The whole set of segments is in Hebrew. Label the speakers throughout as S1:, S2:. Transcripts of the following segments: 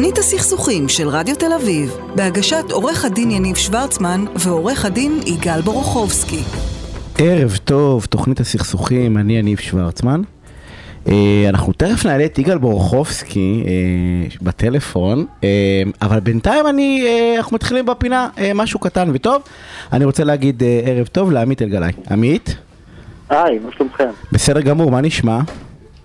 S1: תוכנית הסכסוכים של רדיו תל אביב, בהגשת עורך הדין יניב שוורצמן ועורך הדין יגאל בורוכובסקי.
S2: ערב טוב, תוכנית הסכסוכים, אני יניב שוורצמן. אה, אנחנו תכף נעלה את יגאל בורוכובסקי אה, בטלפון, אה, אבל בינתיים אני, אנחנו מתחילים בפינה משהו קטן וטוב. אני רוצה להגיד ערב טוב לעמית אלגלעי. עמית?
S3: היי, מה שלומכם?
S2: בסדר גמור, מה נשמע?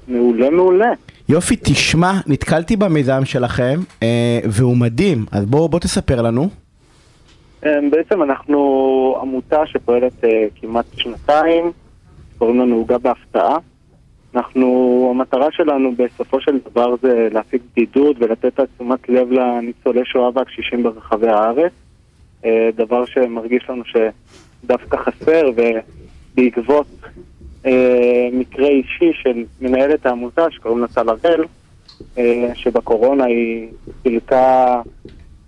S3: מעולה מעולה.
S2: יופי, תשמע, נתקלתי במיזם שלכם, אה, והוא מדהים, אז בוא, בוא תספר לנו.
S3: אה, בעצם אנחנו עמותה שפועלת אה, כמעט שנתיים, קוראים לנו עוגה בהפתעה. אנחנו, המטרה שלנו בסופו של דבר זה להפיק בדידות ולתת תשומת לב לניצולי שואה והקשישים ברחבי הארץ. אה, דבר שמרגיש לנו שדווקא חסר, ובעקבות מקרה אישי של מנהלת העמותה שקוראים לה טל הראל, אה, שבקורונה היא חילקה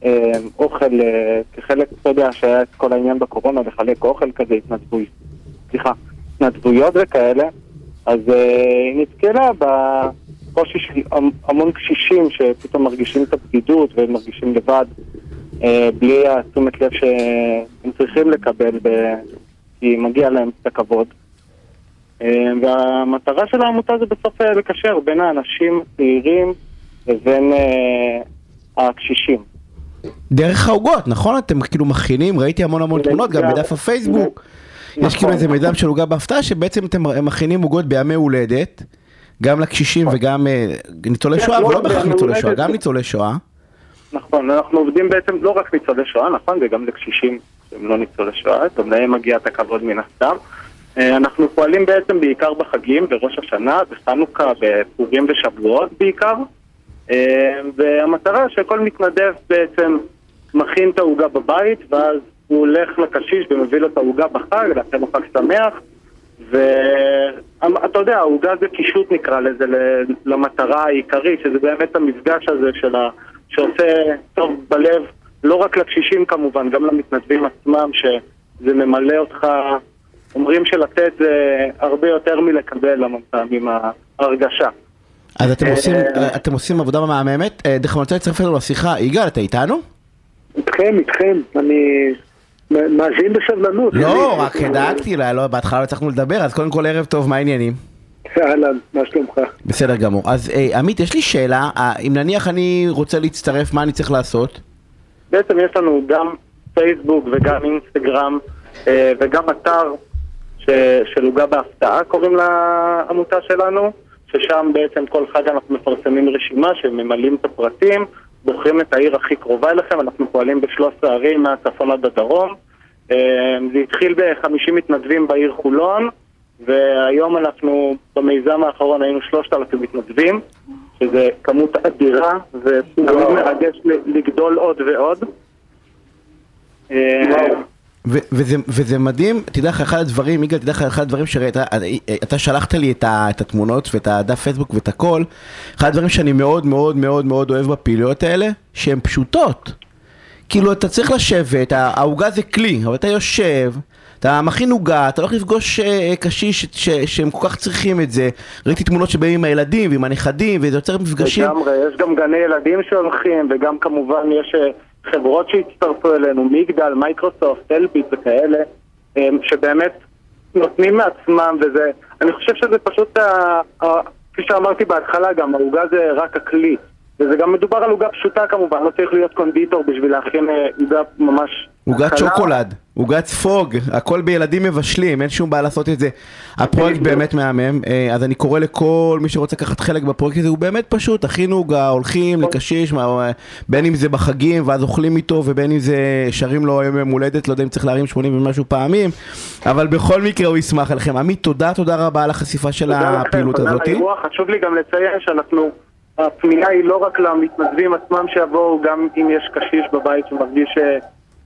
S3: אה, אוכל אה, כחלק, אתה יודע, שהיה את כל העניין בקורונה לחלק אוכל כזה, התנדבויות, סליחה, התנדבויות וכאלה, אז אה, היא נתקלה בקושי של המון קשישים שפתאום מרגישים את הבדידות ומרגישים לבד. אה, בלי התשומת לב שהם צריכים לקבל. כי מגיע להם את הכבוד. אה, והמטרה של העמותה זה בסוף אה, לקשר בין האנשים הצעירים לבין אה, הקשישים.
S2: דרך העוגות, נכון? אתם כאילו מכינים, ראיתי המון המון תמונות, גם בדף הפייסבוק. יש כאילו נכון. איזה מידע של עוגה בהפתעה, שבעצם אתם מכינים עוגות בימי הולדת, גם לקשישים נכון. וגם ניצולי כן, שואה, לא ולא בהכרח ניצולי שואה, גם ניצולי שואה.
S3: נכון, אנחנו עובדים בעצם לא רק ניצולי שואה, נכון? וגם לקשישים שהם לא ניצולי שואה, גם להם מגיע את הכבוד מן הסתם. אה, אנחנו פועלים בעצם בעיקר בחגים, בראש השנה, בחנוכה, בפורים ושבועות בעיקר. אה, והמטרה שכל מתנדב בעצם מכין את העוגה בבית, ואז הוא הולך לקשיש ומביא לו את העוגה בחג, לאחר לו חג שמח. ואתה יודע, העוגה זה קישוט נקרא לזה, למטרה העיקרית, שזה באמת המפגש הזה של ה... שעושה טוב בלב, לא רק לקשישים כמובן, גם למתנדבים עצמם, שזה ממלא אותך אומרים שלתת זה הרבה יותר מלקבל המון פעמים ההרגשה.
S2: אז אתם עושים, אה, אתם עושים עבודה מהממת. אה, דרך אגב, אני רוצה לצרף אלינו לשיחה. יגאל, אתה איתנו?
S4: איתכם, איתכם. אני מאזין בסבלנות.
S2: לא, רק דאגתי לא, בהתחלה לא הצלחנו לדבר, אז קודם כל ערב טוב, מה העניינים?
S4: אהלן, מה שלומך?
S2: בסדר גמור. אז אה, עמית, יש לי שאלה, אם נניח אני רוצה להצטרף, מה אני צריך לעשות?
S3: בעצם יש לנו גם פייסבוק וגם אינסטגרם וגם אתר של עוגה בהפתעה קוראים לעמותה שלנו, ששם בעצם כל חג אנחנו מפרסמים רשימה שממלאים את הפרטים, בוחרים את העיר הכי קרובה אליכם, אנחנו פועלים בשלוש ערים מהצפון עד הדרום. אה, זה התחיל ב-50 מתנדבים בעיר חולון, והיום אנחנו, במיזם האחרון היינו 3,000 מתנדבים, שזה כמות אדירה, ותמיד מרגש לגדול עוד ועוד.
S2: אה, וזה, וזה מדהים, תדע לך, אחד הדברים, יגאל, תדע לך, אחד הדברים שראית, אתה שלחת לי את, ה, את התמונות ואת הדף פייסבוק ואת הכל, אחד הדברים שאני מאוד מאוד מאוד מאוד אוהב בפעילויות האלה, שהן פשוטות. כאילו, אתה צריך לשבת, העוגה זה כלי, אבל אתה יושב, אתה מכין עוגה, אתה יכול לפגוש אה, קשיש שהם כל כך צריכים את זה. ראיתי תמונות שבאים עם הילדים ועם הנכדים, וזה יוצר מפגשים.
S3: לגמרי, יש גם גני ילדים שהולכים, וגם כמובן יש... חברות שהצטרפו אלינו, מגדל, מייקרוסופט, אלביט וכאלה, שבאמת נותנים מעצמם, וזה, אני חושב שזה פשוט, כפי שאמרתי בהתחלה גם, העוגה זה רק הכלי. וזה גם מדובר על עוגה פשוטה כמובן, לא צריך להיות קונדיטור בשביל להכין אה, עוגה ממש...
S2: עוגת שוקולד, עוגת ספוג, הכל בילדים מבשלים, אין שום בעיה לעשות את זה. הפרויקט באמת מהמם, אה, אז אני קורא לכל מי שרוצה לקחת חלק בפרויקט הזה, הוא באמת פשוט, הכינו עוגה, הולכים לקשיש, בין אם זה בחגים ואז אוכלים איתו, ובין אם זה שרים לו היום יום הולדת, לא יודע אם צריך להרים 80 ומשהו פעמים, אבל בכל מקרה הוא ישמח עליכם. עמית, תודה, תודה רבה על החשיפה של הפעילות הזאת.
S3: חשוב לי גם לציין שאנחנו... הפנייה היא לא רק למתנדבים עצמם שיבואו, גם אם יש קשיש בבית שמרגיש אה,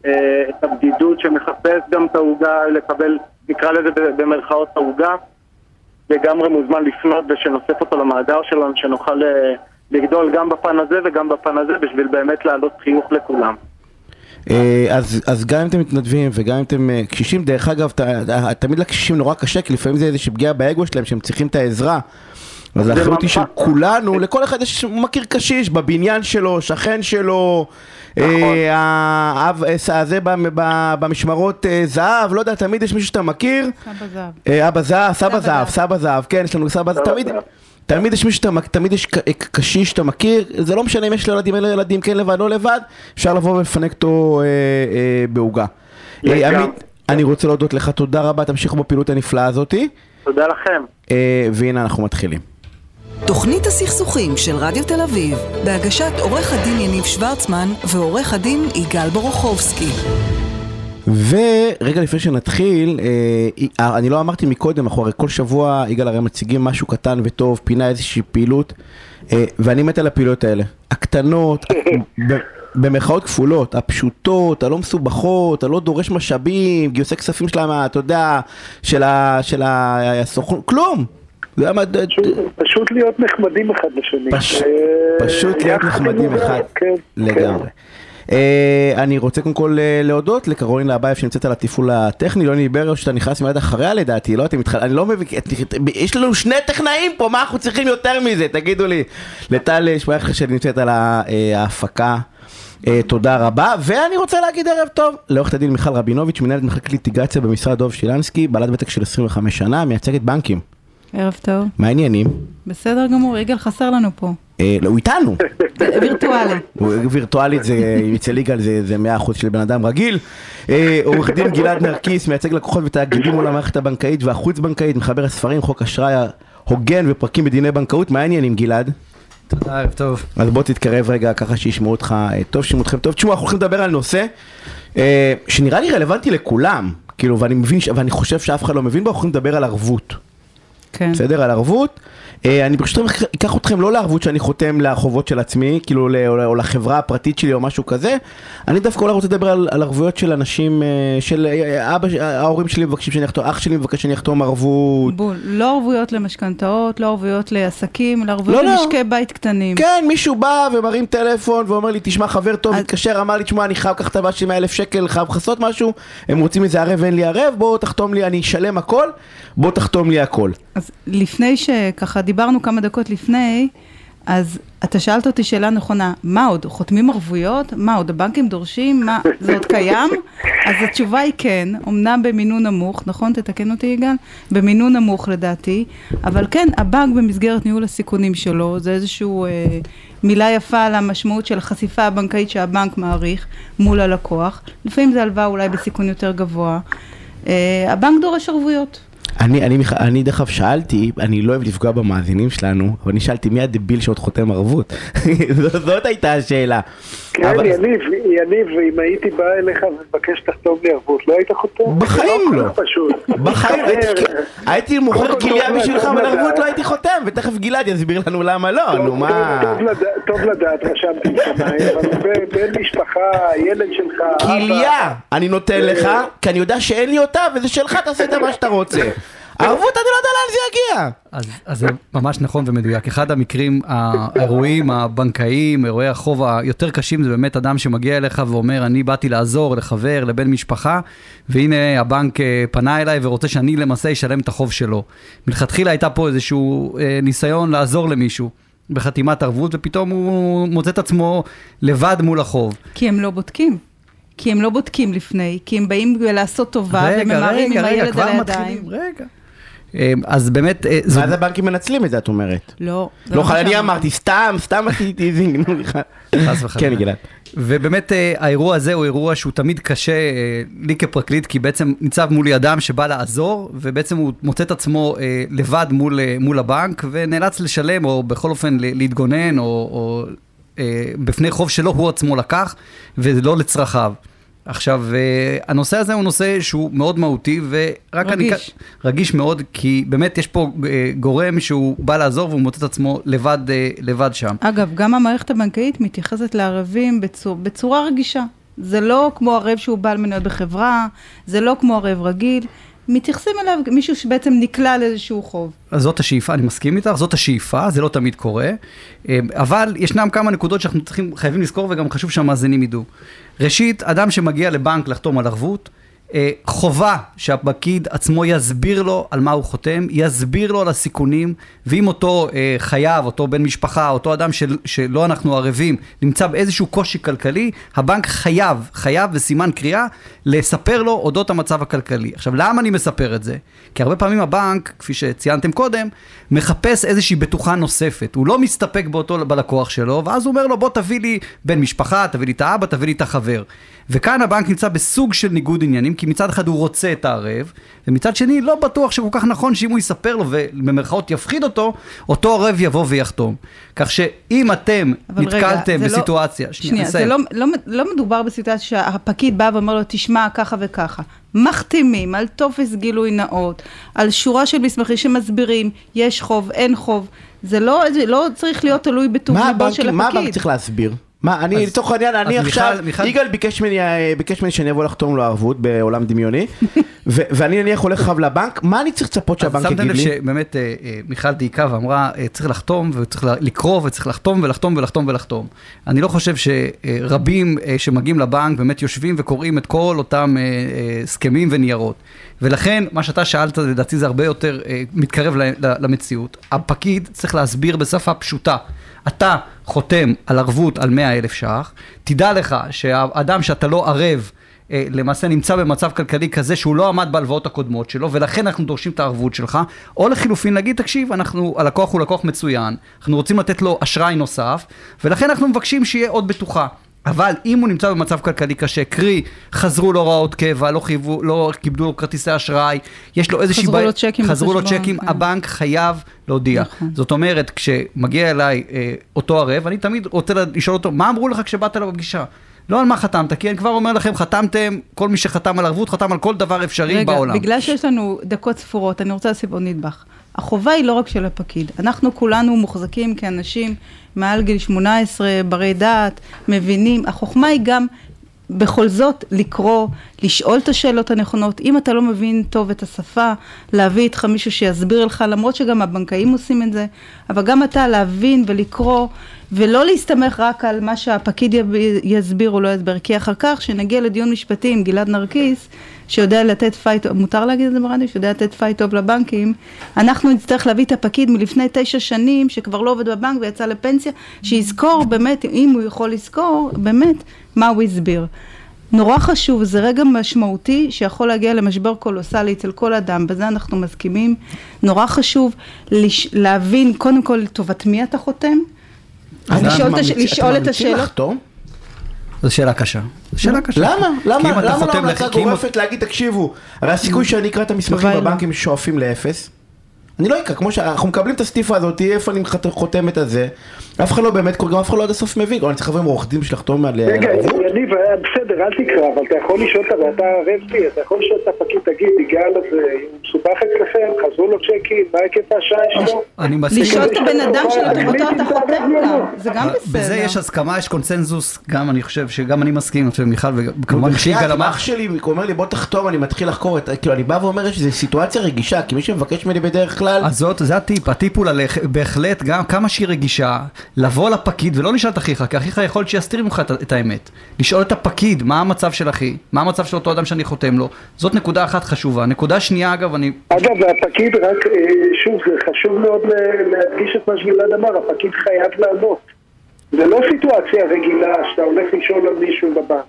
S3: אה, את הבדידות, שמחפש גם את העוגה, לקבל, נקרא לזה במרכאות העוגה, לגמרי מוזמן לפנות ושנוסף אותו למאגר שלנו, שנוכל אה, לגדול גם בפן הזה וגם בפן הזה, בשביל באמת להעלות חיוך לכולם.
S2: אז, אז גם אם אתם מתנדבים וגם אם אתם קשישים, דרך אגב, ת, תמיד לקשישים נורא קשה, כי לפעמים זה איזושהי פגיעה באגו שלהם, שהם צריכים את העזרה. אז האחריות היא של כולנו, לכל אחד יש, הוא מכיר קשיש בבניין שלו, שכן שלו,
S3: נכון.
S2: אה, האב, אה, זה ב- ב- במשמרות אה, זהב, לא יודע, תמיד יש מישהו שאתה מכיר.
S5: סבא זהב.
S2: אבא זהב, סבא זהב. סבא זהב, כן, יש לנו סבא זהב, תמיד. תמיד יש מישהו שאתה, תמיד יש ק- קשיש שאתה מכיר, זה לא משנה אם יש לו ילדים, אין לו ילדים, כן לבד, לא לבד, אפשר לבוא ולפנק אותו אה, אה, בעוגה. אה. עמית, אני רוצה להודות לך, תודה רבה, תמשיכו בפעילות הנפלאה הזאתי,
S3: תודה לכם.
S2: והנה אנחנו מתחילים.
S1: תוכנית הסכסוכים של רדיו תל אביב, בהגשת עורך הדין יניב שוורצמן ועורך הדין יגאל בורוכובסקי.
S2: ורגע לפני שנתחיל, אה, אה, אני לא אמרתי מקודם, אנחנו הרי כל שבוע, יגאל הרי מציגים משהו קטן וטוב, פינה איזושהי פעילות, אה, ואני מת על הפעילויות האלה. הקטנות, במרכאות כפולות, הפשוטות, הלא מסובכות, הלא דורש משאבים, גיוסי כספים שלהם, אתה יודע, של ה- של הסוכנות, כלום. אתה יודע מה, ד-
S4: פשוט- פשוט להיות נחמדים אחד לשני.
S2: פש-
S4: אה,
S2: פשוט להיות
S4: יחד
S2: נחמדים אחד,
S4: כן,
S2: לגמרי. אה, אני רוצה קודם כל אה, להודות לקרולין לאבייב שנמצאת על התפעול הטכני, יוני בריו שאתה נכנס מיד אחריה לדעתי, לא? אתם מתח... אני לא מבין, יש לנו שני טכנאים פה, מה אנחנו צריכים יותר מזה? תגידו לי. לטל שמייך שנמצאת על אה, ההפקה. אה, תודה רבה, ואני רוצה להגיד ערב טוב לעורכת הדין מיכל רבינוביץ', מנהלת מחלקת ליטיגציה במשרד דוב שילנסקי, בעלת ותק של 25 שנה, מייצגת בנקים.
S5: ערב טוב.
S2: מה העניינים?
S5: בסדר גמור, יגאל חסר לנו פה.
S2: אה, לא, הוא איתנו.
S5: וירטואלי.
S2: וירטואלית זה, אצל יגאל זה, זה 100% של בן אדם רגיל. אה, עורך דין גלעד נרקיס, מייצג לקוחות ותאגידים מול המערכת הבנקאית והחוץ בנקאית, מחבר הספרים, חוק אשראי הוגן ופרקים בדיני בנקאות, מה העניינים גלעד?
S6: תודה, ערב טוב.
S2: אז בוא תתקרב רגע ככה שישמעו אותך אה, טוב, שישמעו אתכם טוב. תשמעו, אנחנו הולכים לדבר על נושא אה, שנראה לי רלוונטי לכולם, כאילו, ואני מבין, ש- ואני חושב שאף אחד לא מבין בו, אנחנו הולכים לדבר על ערבות.
S5: כן.
S2: בסדר? על ערבות. אה, אני ברשותכם אקח אתכם לא לערבות שאני חותם לחובות של עצמי, כאילו, או לחברה הפרטית שלי או משהו כזה. אני דווקא אולי רוצה לדבר על, על ערבויות של אנשים, אה, של אה, אבא, ההורים שלי מבקשים שאני אחתום, אח שלי מבקש שאני אחתום ערבות.
S5: בול. לא ערבויות למשכנתאות, לא ערבויות לעסקים, אלא ערבויות
S2: לא, לא.
S5: למשקי בית קטנים.
S2: כן, מישהו בא ומרים טלפון ואומר לי, תשמע, חבר טוב,
S5: אז-
S2: מתקשר, אמר לי, תשמע, אני חייב לקחת הטבה של 100 אלף שקל, חייב לכסות משהו, הם רוצים איזה ערב, אין לי ערב, בוא תחתום לי, אני אשלם הכל, בוא תחתום לי הכל.
S5: אז לפני שככה דיברנו כמה דקות לפני, אז אתה שאלת אותי שאלה נכונה, מה עוד, חותמים ערבויות? מה עוד, הבנקים דורשים? מה, זה עוד קיים? אז התשובה היא כן, אמנם במינון נמוך, נכון? תתקן אותי יגאל? במינון נמוך לדעתי, אבל כן, הבנק במסגרת ניהול הסיכונים שלו, זה איזשהו אה, מילה יפה על המשמעות של החשיפה הבנקאית שהבנק מעריך מול הלקוח, לפעמים זה הלוואה אולי בסיכון יותר גבוה, אה, הבנק דורש ערבויות.
S2: אני, אני, אני דרך אגב שאלתי, אני לא אוהב לפגוע במאזינים שלנו, אבל אני שאלתי מי הדביל שעוד חותם ערבות? זאת, הייתה השאלה.
S4: כן,
S2: אבל-
S4: יניב, יניב, אם הייתי בא אליך ומבקש שתחתום לי ערבות, לא היית חותם?
S2: בחיים לא.
S4: כך פשוט.
S2: בחיים, הייתי- מוכר כליה בשבילך. אבל ערבות לא הייתי חותם, ותכף גלעד יסביר לנו למה לא, נו מה.
S4: טוב- טוב לדעת- רשמתי לפניי, אבל בן משפחה, ילד שלך,
S2: כליה אני נותן לך, כי אני יודע שאין לי אותה, וזה שלך, תעשה את מה שאתה רוצה. ערבות, אני לא יודע לאן זה יגיע.
S6: אז, אז זה ממש נכון ומדויק. אחד המקרים, האירועים הבנקאיים, אירועי החוב היותר קשים, זה באמת אדם שמגיע אליך ואומר, אני באתי לעזור לחבר, לבן משפחה, והנה הבנק אה, פנה אליי ורוצה שאני למעשה אשלם את החוב שלו. מלכתחילה הייתה פה איזשהו אה, ניסיון לעזור למישהו. בחתימת ערבות, ופתאום הוא מוצא את עצמו לבד מול החוב.
S5: כי הם לא בודקים. כי הם לא בודקים לפני, כי הם באים לעשות טובה וממהרים עם הילד על הידיים.
S6: רגע. אה, אז באמת, אה,
S2: ואז הבנקים מנצלים את זה, את אומרת.
S5: לא,
S2: לא, אני
S5: שאמרתי.
S2: אמרתי, סתם, סתם עשיתי אחד.
S6: חס וחלילה.
S2: כן, גלעד.
S6: ובאמת אה, האירוע הזה הוא אירוע שהוא תמיד קשה אה, לי כפרקליט, כי בעצם ניצב מולי אדם שבא לעזור, ובעצם הוא מוצא את עצמו אה, לבד מול, אה, מול הבנק, ונאלץ לשלם, או בכל אופן להתגונן, או, או אה, בפני חוב שלו הוא עצמו לקח, ולא לצרכיו. עכשיו, אה, הנושא הזה הוא נושא שהוא מאוד מהותי, ורק אני...
S5: רגיש.
S6: רגיש מאוד, כי באמת יש פה אה, גורם שהוא בא לעזור והוא מוצא את עצמו לבד, אה, לבד שם.
S5: אגב, גם המערכת הבנקאית מתייחסת לערבים בצור, בצורה רגישה. זה לא כמו ערב שהוא בעל מניות בחברה, זה לא כמו ערב רגיל. מתייחסים אליו מישהו שבעצם נקלע לאיזשהו חוב.
S6: אז זאת השאיפה, אני מסכים איתך, זאת השאיפה, זה לא תמיד קורה, אה, אבל ישנם כמה נקודות שאנחנו צריכים, חייבים לזכור וגם חשוב שהמאזינים ידעו. ראשית, אדם שמגיע לבנק לחתום על ערבות, חובה שהפקיד עצמו יסביר לו על מה הוא חותם, יסביר לו על הסיכונים, ואם אותו אה, חייב, אותו בן משפחה, אותו אדם של, שלא אנחנו ערבים, נמצא באיזשהו קושי כלכלי, הבנק חייב, חייב וסימן קריאה, לספר לו אודות המצב הכלכלי. עכשיו, למה אני מספר את זה? כי הרבה פעמים הבנק, כפי שציינתם קודם, מחפש איזושהי בטוחה נוספת. הוא לא מסתפק באותו, בלקוח שלו, ואז הוא אומר לו, בוא תביא לי בן משפחה, תביא לי את האבא, תביא לי את החבר. וכאן הבנק נמצא בסוג של ניגוד עניינים, כי מצד אחד הוא רוצה את הערב, ומצד שני לא בטוח שכל כך נכון שאם הוא יספר לו ובמרכאות יפחיד אותו, אותו ערב יבוא ויחתום. כך שאם אתם נתקלתם רגע, לא- בסיטואציה,
S5: לא, שנייה, שנייה זה לא, לא, לא מדובר בסיטואציה שהפקיד בא ואומר לו, תשמע, ככה וככה. מחתימים על טופס גילוי נאות, על שורה של מסמכים שמסבירים, יש חוב, אין חוב. זה לא, זה לא צריך להיות תלוי בטוב ליבו של הפקיד.
S2: מה הבנק צריך להסביר? מה, אני לצורך העניין, אני עכשיו, יגאל ביקש ממני, אה, ביקש ממני שאני אבוא לחתום לו ערבות בעולם דמיוני, ואני נניח הולך עכשיו לבנק, מה אני צריך לצפות שהבנק יגיד לי?
S6: אז שמת לב שבאמת אה, אה, מיכל דייקה ואמרה, צריך לחתום וצריך לקרוא וצריך לחתום ולחתום ולחתום ולחתום. אני לא חושב שרבים שמגיעים לבנק באמת יושבים וקוראים את כל אותם הסכמים וניירות. ולכן, מה שאתה שאלת, לדעתי זה הרבה יותר מתקרב למציאות. הפקיד צריך להסביר בשפה פשוטה. אתה חותם על ערבות על 100 אלף ש"ח, תדע לך שהאדם שאתה לא ערב, אה, למעשה נמצא במצב כלכלי כזה שהוא לא עמד בהלוואות הקודמות שלו, ולכן אנחנו דורשים את הערבות שלך, או לחילופין להגיד, תקשיב, אנחנו, הלקוח הוא לקוח מצוין, אנחנו רוצים לתת לו אשראי נוסף, ולכן אנחנו מבקשים שיהיה עוד בטוחה. אבל אם הוא נמצא במצב כלכלי קשה, קרי, חזרו לו הוראות קבע, לא חייבו, לא קיבלו לו כרטיסי אשראי, יש לו איזושהי
S5: בעיה, חזרו לו צ'קים,
S6: חזרו לו צ'קים, כן. הבנק חייב להודיע. נכון. זאת אומרת, כשמגיע אליי אה, אותו ערב, אני תמיד רוצה לשאול אותו, מה אמרו לך כשבאת אליו בפגישה? לא על מה חתמת, כי אני כבר אומר לכם, חתמתם, כל מי שחתם על ערבות חתם על כל דבר אפשרי רגע, בעולם.
S5: רגע, בגלל שיש לנו דקות ספורות, אני רוצה להוסיף עוד נדבך. החובה היא לא רק של הפקיד, אנחנו כולנו מוחזקים כאנשים מעל גיל 18, ברי דעת, מבינים, החוכמה היא גם בכל זאת לקרוא, לשאול את השאלות הנכונות, אם אתה לא מבין טוב את השפה, להביא איתך מישהו שיסביר לך, למרות שגם הבנקאים עושים את זה, אבל גם אתה להבין ולקרוא, ולא להסתמך רק על מה שהפקיד יסביר או לא יסביר, כי אחר כך, כשנגיע לדיון משפטי עם גלעד נרקיס, שיודע לתת fight, מותר להגיד את זה ברדיו? שיודע לתת fight טוב לבנקים, אנחנו נצטרך להביא את הפקיד מלפני תשע שנים, שכבר לא עובד בבנק ויצא לפנסיה, שיזכור באמת, אם הוא יכול לזכור, באמת, מה הוא הסביר. נורא חשוב, זה רגע משמעותי שיכול להגיע למשבר קולוסלי אצל כל אדם, בזה אנחנו מסכימים. נורא חשוב לש, להבין קודם כל לטובת מי אתה חותם, לשאול את השאלות.
S6: זו שאלה קשה. זו שאלה קשה.
S2: למה? למה? למה לא המלצה גורפת להגיד, תקשיבו, הרי הסיכוי שאני אקרא את המסמכים בבנקים שואפים לאפס. אני לא אקרא, כמו שאנחנו מקבלים את הסטיפה הזאת, איפה אני חותם את הזה, אף אחד לא באמת קורא, גם אף אחד לא עד הסוף מבין, אני צריך לבוא עם עורך דין שלחתום על...
S4: רגע, יניב, בסדר, אל תקרא, אבל אתה יכול לשאול אותה, ואתה ערב לי, אתה יכול לשאול את הפקיד, תגיד, יגאל הזה, הוא מסובך אצלכם, חזרו לו צ'קים, מה היקף האשראי שלו?
S6: אני מסכים.
S5: לשאול את הבן אדם שלטובתו אתה חותם גם, זה גם בסדר.
S6: בזה יש הסכמה, יש קונצנזוס, גם אני חושב שגם אני מסכים, אני חושב מיכל, וכמובן שיגאל אמר.
S2: אח שלי אומר לי, בוא תחתום, אני מתחיל לחקור, כאילו, אני בא ואומר שזו סיטואציה רגישה, כי מי שמבקש ממני בדרך כלל...
S6: אז זאת, זה הטיפ, הטיפ הוא בהחלט, גם כמה שהיא רגישה, לבוא לפקיד ולא לשאול את אחיך, כי אחיך יכול להיות שיסתיר ממך את האמת. לשאול את הפקיד, מה המצב של אחי, מה המצב של אותו אדם שאני חותם לו, זאת נקודה אחת חשובה. נקודה שנייה, אגב, אני...
S4: אגב, והפקיד רק, אה, שוב, זה חשוב מאוד להדגיש את מה שגלעד אמר, הפקיד חייב לענות. זה לא סיטואציה רגילה שאתה הולך לשאול על מישהו בבנק.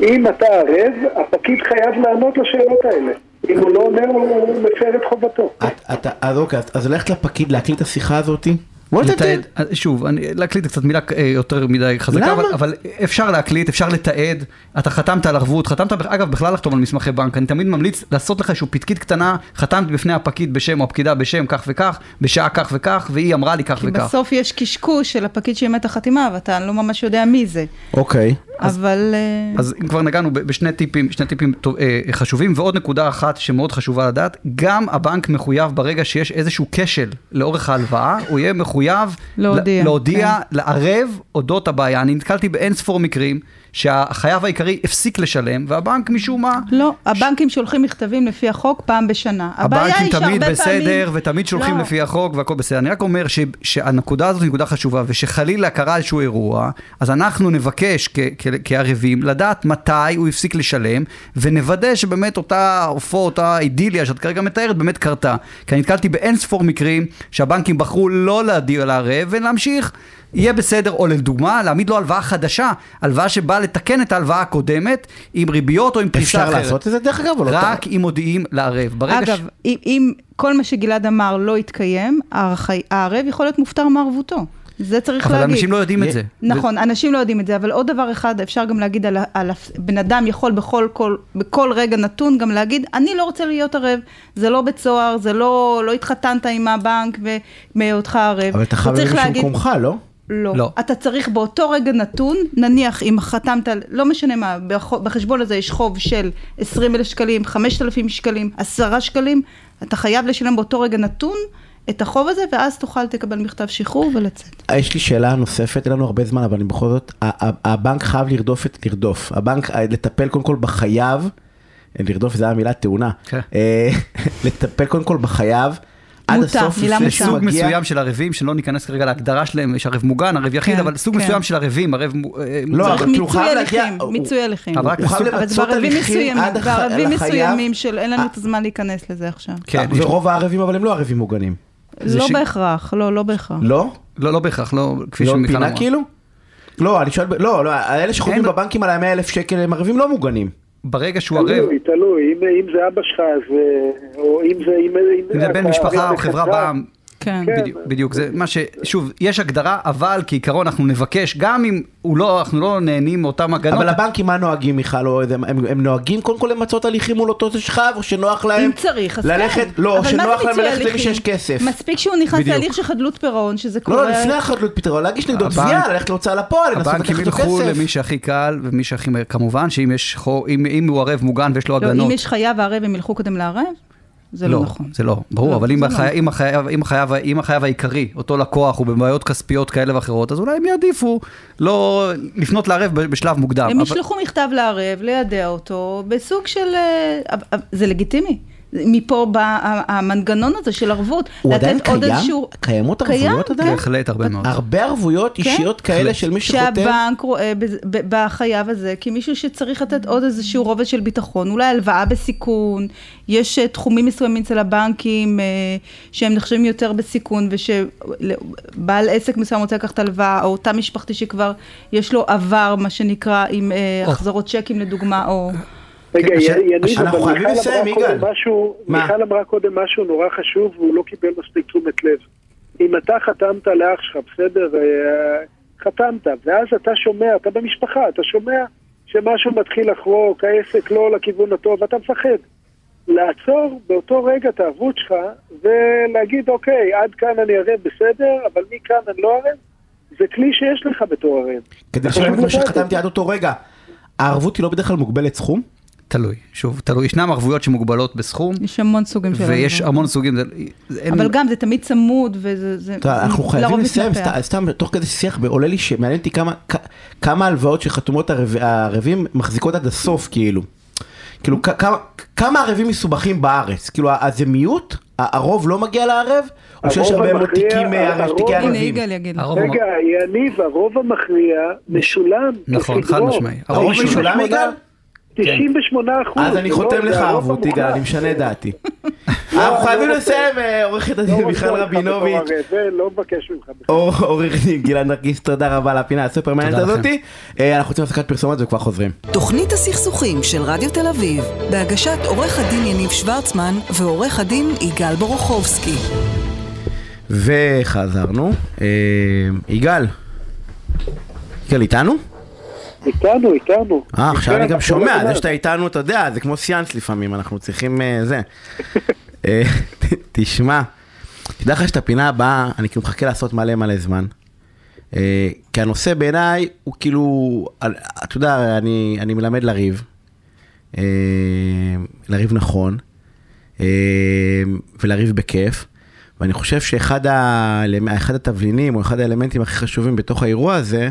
S4: אם אתה ערב, הפקיד חייב לענות לשאלות האלה. אם הוא לא אומר, הוא מפר את חובתו.
S2: אז אוקיי, אז ללכת לפקיד להקליט את השיחה הזאתי?
S6: לתעד, שוב, אני, להקליט קצת מילה אה, יותר מדי חזקה, אבל, אבל אפשר להקליט, אפשר לתעד, אתה חתמת על ערבות, חתמת, אגב, בכלל לחתום על מסמכי בנק, אני תמיד ממליץ לעשות לך איזושהי פתקית קטנה, חתמת בפני הפקיד בשם או הפקידה בשם כך וכך, בשעה כך וכך, והיא אמרה לי כך וכך.
S5: כי בסוף יש קשקוש של הפקיד שאימת החתימה, ואתה לא ממש יודע מי זה.
S2: אוקיי.
S5: אבל...
S6: אה, אז אם כבר נגענו בשני טיפים, שני טיפים אה, חשובים, ועוד נקודה אחת שמאוד חשובה לדעת, גם הבנק מחויב ברגע שיש איזשהו כשל לאורך ההלוואה, הוא יהיה מחויב. מחויב
S5: להודיע,
S6: להודיע,
S5: כן.
S6: לערב אודות הבעיה. אני נתקלתי באין ספור מקרים שהחייב העיקרי הפסיק לשלם, והבנק משום מה...
S5: לא, הבנקים שולחים מכתבים לפי החוק פעם בשנה.
S6: הבנקים תמיד
S5: פעמים...
S6: בסדר, ותמיד שולחים
S5: לא.
S6: לפי החוק והכל בסדר. אני רק אומר ש, שהנקודה הזאת היא נקודה חשובה, ושחלילה קרה איזשהו אירוע, אז אנחנו נבקש כ, כ, כערבים לדעת מתי הוא הפסיק לשלם, ונוודא שבאמת אותה עופו, אותה אידיליה שאת כרגע מתארת, באמת קרתה. כי אני נתקלתי באין ספור מקרים שהבנקים בחרו לא להדיע לערב ולהמשיך. יהיה בסדר, או לדוגמה, להעמיד לו הלוואה חדשה, הלוואה שבאה לתקן את ההלוואה הקודמת, עם ריביות או עם פריסה
S2: אפשר
S6: אחרת.
S2: לעשות את זה דרך אגב או לא?
S6: רק אם מודיעים לערב. ברגע ש...
S5: אגב, אם, אם כל מה שגלעד אמר לא יתקיים, הערב יכול להיות מופטר מערבותו. זה צריך
S6: אבל
S5: להגיד.
S6: אנשים לא יודעים את זה.
S5: נכון, אנשים לא יודעים את זה, אבל עוד דבר אחד, אפשר גם להגיד על, על בן אדם יכול בכל, כל, בכל רגע נתון גם להגיד, אני לא רוצה להיות ערב, זה לא בית סוהר, זה לא, לא התחתנת עם הבנק ומהיותך ערב.
S2: אבל אתה חייב
S5: צריך
S2: להגיד
S5: להגיד-
S2: במקומך, לא?
S5: לא.
S6: לא.
S5: אתה צריך באותו רגע נתון, נניח אם חתמת, לא משנה מה, בח- בחשבון הזה יש חוב של 20 אלף שקלים, 5,000 שקלים, 10 שקלים, אתה חייב לשלם באותו רגע נתון את החוב הזה, ואז תוכל לקבל מכתב שחרור ולצאת.
S2: יש לי שאלה נוספת, אין לנו הרבה זמן, אבל אני בכל זאת, ה- ה- הבנק חייב לרדוף את, לרדוף. הבנק, אה, לטפל קודם כל בחייב, לרדוף זה המילה תאונה.
S6: כן.
S2: אה, לטפל קודם כל בחייב. עד
S5: מוטה,
S2: הסוף,
S5: מילה מוטה.
S6: סוג
S2: מגיע.
S6: מסוים של ערבים, שלא ניכנס כרגע להגדרה שלהם, יש ערב מוגן, ערב יחיד,
S5: כן,
S6: אבל סוג
S5: כן.
S6: מסוים של ערבים, ערב... אה,
S2: לא,
S6: צריך-
S2: אבל כאילו, חייב להגיע-
S5: מיצוי הליכים.
S6: אבל
S5: זה בערבים מסוימים, בערבים. מסוימים של אין לנו את הזמן להיכנס לזה עכשיו.
S6: כן,
S2: ורוב הערבים אבל הם לא ערבים מוגנים.
S5: לא
S6: ש-
S5: בהכרח, לא, לא בהכרח.
S2: לא?
S6: לא, לא בהכרח, לא, כפי
S2: לא
S6: שמיכל
S2: פינה
S6: אמרה.
S2: כאילו? לא, אני שואל, לא, לא, אלה שחותמים
S6: אין-
S2: בבנקים על ה-100 אלף שקל הם ערבים לא מוגנים.
S6: ברגע שהוא ערב,
S4: תלוי, תלוי, אם, אם זה אבא שלך, אז, אה, או אם זה... אם,
S6: אם זה בן משפחה או חברה בעם,
S5: כן.
S4: כן.
S6: בדיוק, בדיוק, זה מה ש... שוב, יש הגדרה, אבל כעיקרון אנחנו נבקש, גם אם הוא לא, אנחנו לא נהנים מאותם הגנות,
S2: אבל הבנקים מה נוהגים מיכל? או הם, הם, הם נוהגים קודם כל למצות הליכים מול אותו שכב, או שנוח להם
S5: אם צריך, אז
S2: ללכת,
S5: כן.
S2: לא, שנוח להם ללכת למי? שיש כסף.
S5: מספיק שהוא נכנס
S6: בדיוק.
S5: להליך של חדלות פירעון, שזה
S2: לא,
S5: קורה...
S2: לא, לפני החדלות פתרון, להגיש נגדו
S6: הבנק-
S2: תביעה, ללכת להוצאה לפועל, לנסות
S6: הבנקים
S2: לקחת
S6: ילכו
S2: כסף.
S6: למי שהכי קל ומי שהכי מהר, כמובן שאם יש חור, אם, אם הוא ערב מוגן ויש לו
S5: לא,
S6: הגנות,
S5: אם יש חייב וערב, הם ילכו קודם לערב? זה לא נכון.
S6: זה לא, ברור,
S5: לא,
S6: אבל אם
S5: זה
S6: החי-
S5: לא.
S6: אם החייב- אם החייב- אם החייב העיקרי, אותו לקוח, הוא בבעיות כספיות כאלה ואחרות, אז אולי הם יעדיפו לא לפנות לערב בשלב מוקדם.
S5: הם
S6: אבל-
S5: ישלחו מכתב לערב, לידע אותו, בסוג של... אה, זה לגיטימי. מפה בא המנגנון הזה של ערבות.
S2: הוא עדיין קיים?
S5: איזשהו-
S2: קיימות
S5: קיים,
S2: ערבויות עדיין?
S6: בהחלט הרבה מאוד.
S2: הרבה ערבויות
S5: כן.
S2: אישיות כאלה. של מי שחותם?
S5: שהבנק רואה בז- ב- בחייב הזה כמישהו שצריך לתת עוד איזשהו רובד של ביטחון, אולי הלוואה בסיכון, יש אה, תחומים מסוימים אצל הבנקים אה, שהם נחשבים יותר בסיכון, ושבעל עסק מסוים רוצה לקחת הלוואה, או תא משפחתי שכבר יש לו עבר, מה שנקרא, עם אה. החזרות צ'קים לדוגמה, או...
S4: רגע,
S2: כן,
S4: יניב, אבל מיכל אמרה קודם. משהו? מיכל אמרה קודם משהו נורא חשוב והוא לא קיבל מספיק תשומת לב. אם אתה חתמת לאח שלך, בסדר, אה, חתמת, ואז אתה שומע, אתה במשפחה, אתה שומע שמשהו מתחיל לחרוק, העסק לא לכיוון הטוב, אתה מפחד. לעצור באותו רגע את הערבות שלך ולהגיד, אוקיי, עד כאן אני ערב בסדר, אבל מכאן אני לא ערב, זה כלי שיש לך בתור ערב.
S2: כדי לשלם את מה שחתמתי. עד אותו רגע. הערבות היא לא בדרך כלל מוגבלת סכום?
S6: תלוי, שוב, תלוי, ישנם ערבויות שמוגבלות בסכום,
S5: יש המון סוגים של...
S6: ויש
S5: הלוואות.
S6: המון סוגים,
S5: אבל גם זה תמיד צמוד, וזה...
S2: אנחנו
S5: זה
S2: חייבים לסיים. סתם- תוך כדי שיח, עולה לי שמעניין אותי כמה- הלוואות שחתומות הערב- הערבים מחזיקות עד הסוף כאילו. כאילו כמה- ערבים מסובכים בארץ? כאילו אז זה מיעוט? הרוב לא מגיע לערב? או שיש הרבה מאוד תיקים אה,
S4: הרוב-
S2: תיקי
S5: הנה,
S2: ערבים?
S4: רגע, יניב, הרוב המכריע משולם
S6: נכון. חד משמעי.
S2: הרוב.
S6: משולם
S2: יגאל?
S4: 98 אחוז.
S2: אז אני חותם לך ערבות יגאל, אני משנה את דעתי. אנחנו חייבים לסיים, אה, עורכת הדין מיכל רבינוביץ'.
S4: לא מבקש ממך.
S2: עורך דין גלעד נרקיס, תודה רבה על הפינה הסופר מעניינת
S6: תודה לכם.
S2: הזאתי. אה, אנחנו רוצים הפסקת פרסומות וכבר חוזרים.
S1: תוכנית הסכסוכים של רדיו תל אביב, בהגשת עורך הדין יניב שוורצמן ועורך הדין יגאל בורוכובסקי.
S2: וחזרנו. אה, יגאל. יגאל איתנו?
S4: איתנו, איתנו.
S2: אה, עכשיו
S4: כן,
S2: אני גם
S4: כל
S2: שומע. זה שאתה איתנו, אתה יודע, זה כמו סיאנס לפעמים, אנחנו צריכים אה, זה. אה, תשמע, תדע לך שאת הפינה הבאה, אני כאילו מחכה לעשות מלא מלא זמן. אה, כי הנושא בעיניי הוא כאילו, אתה יודע, אני, אני מלמד לריב. לריב נכון. ולריב בכיף. ואני חושב שאחד ה... התבלינים או אחד האלמנטים הכי חשובים בתוך האירוע הזה,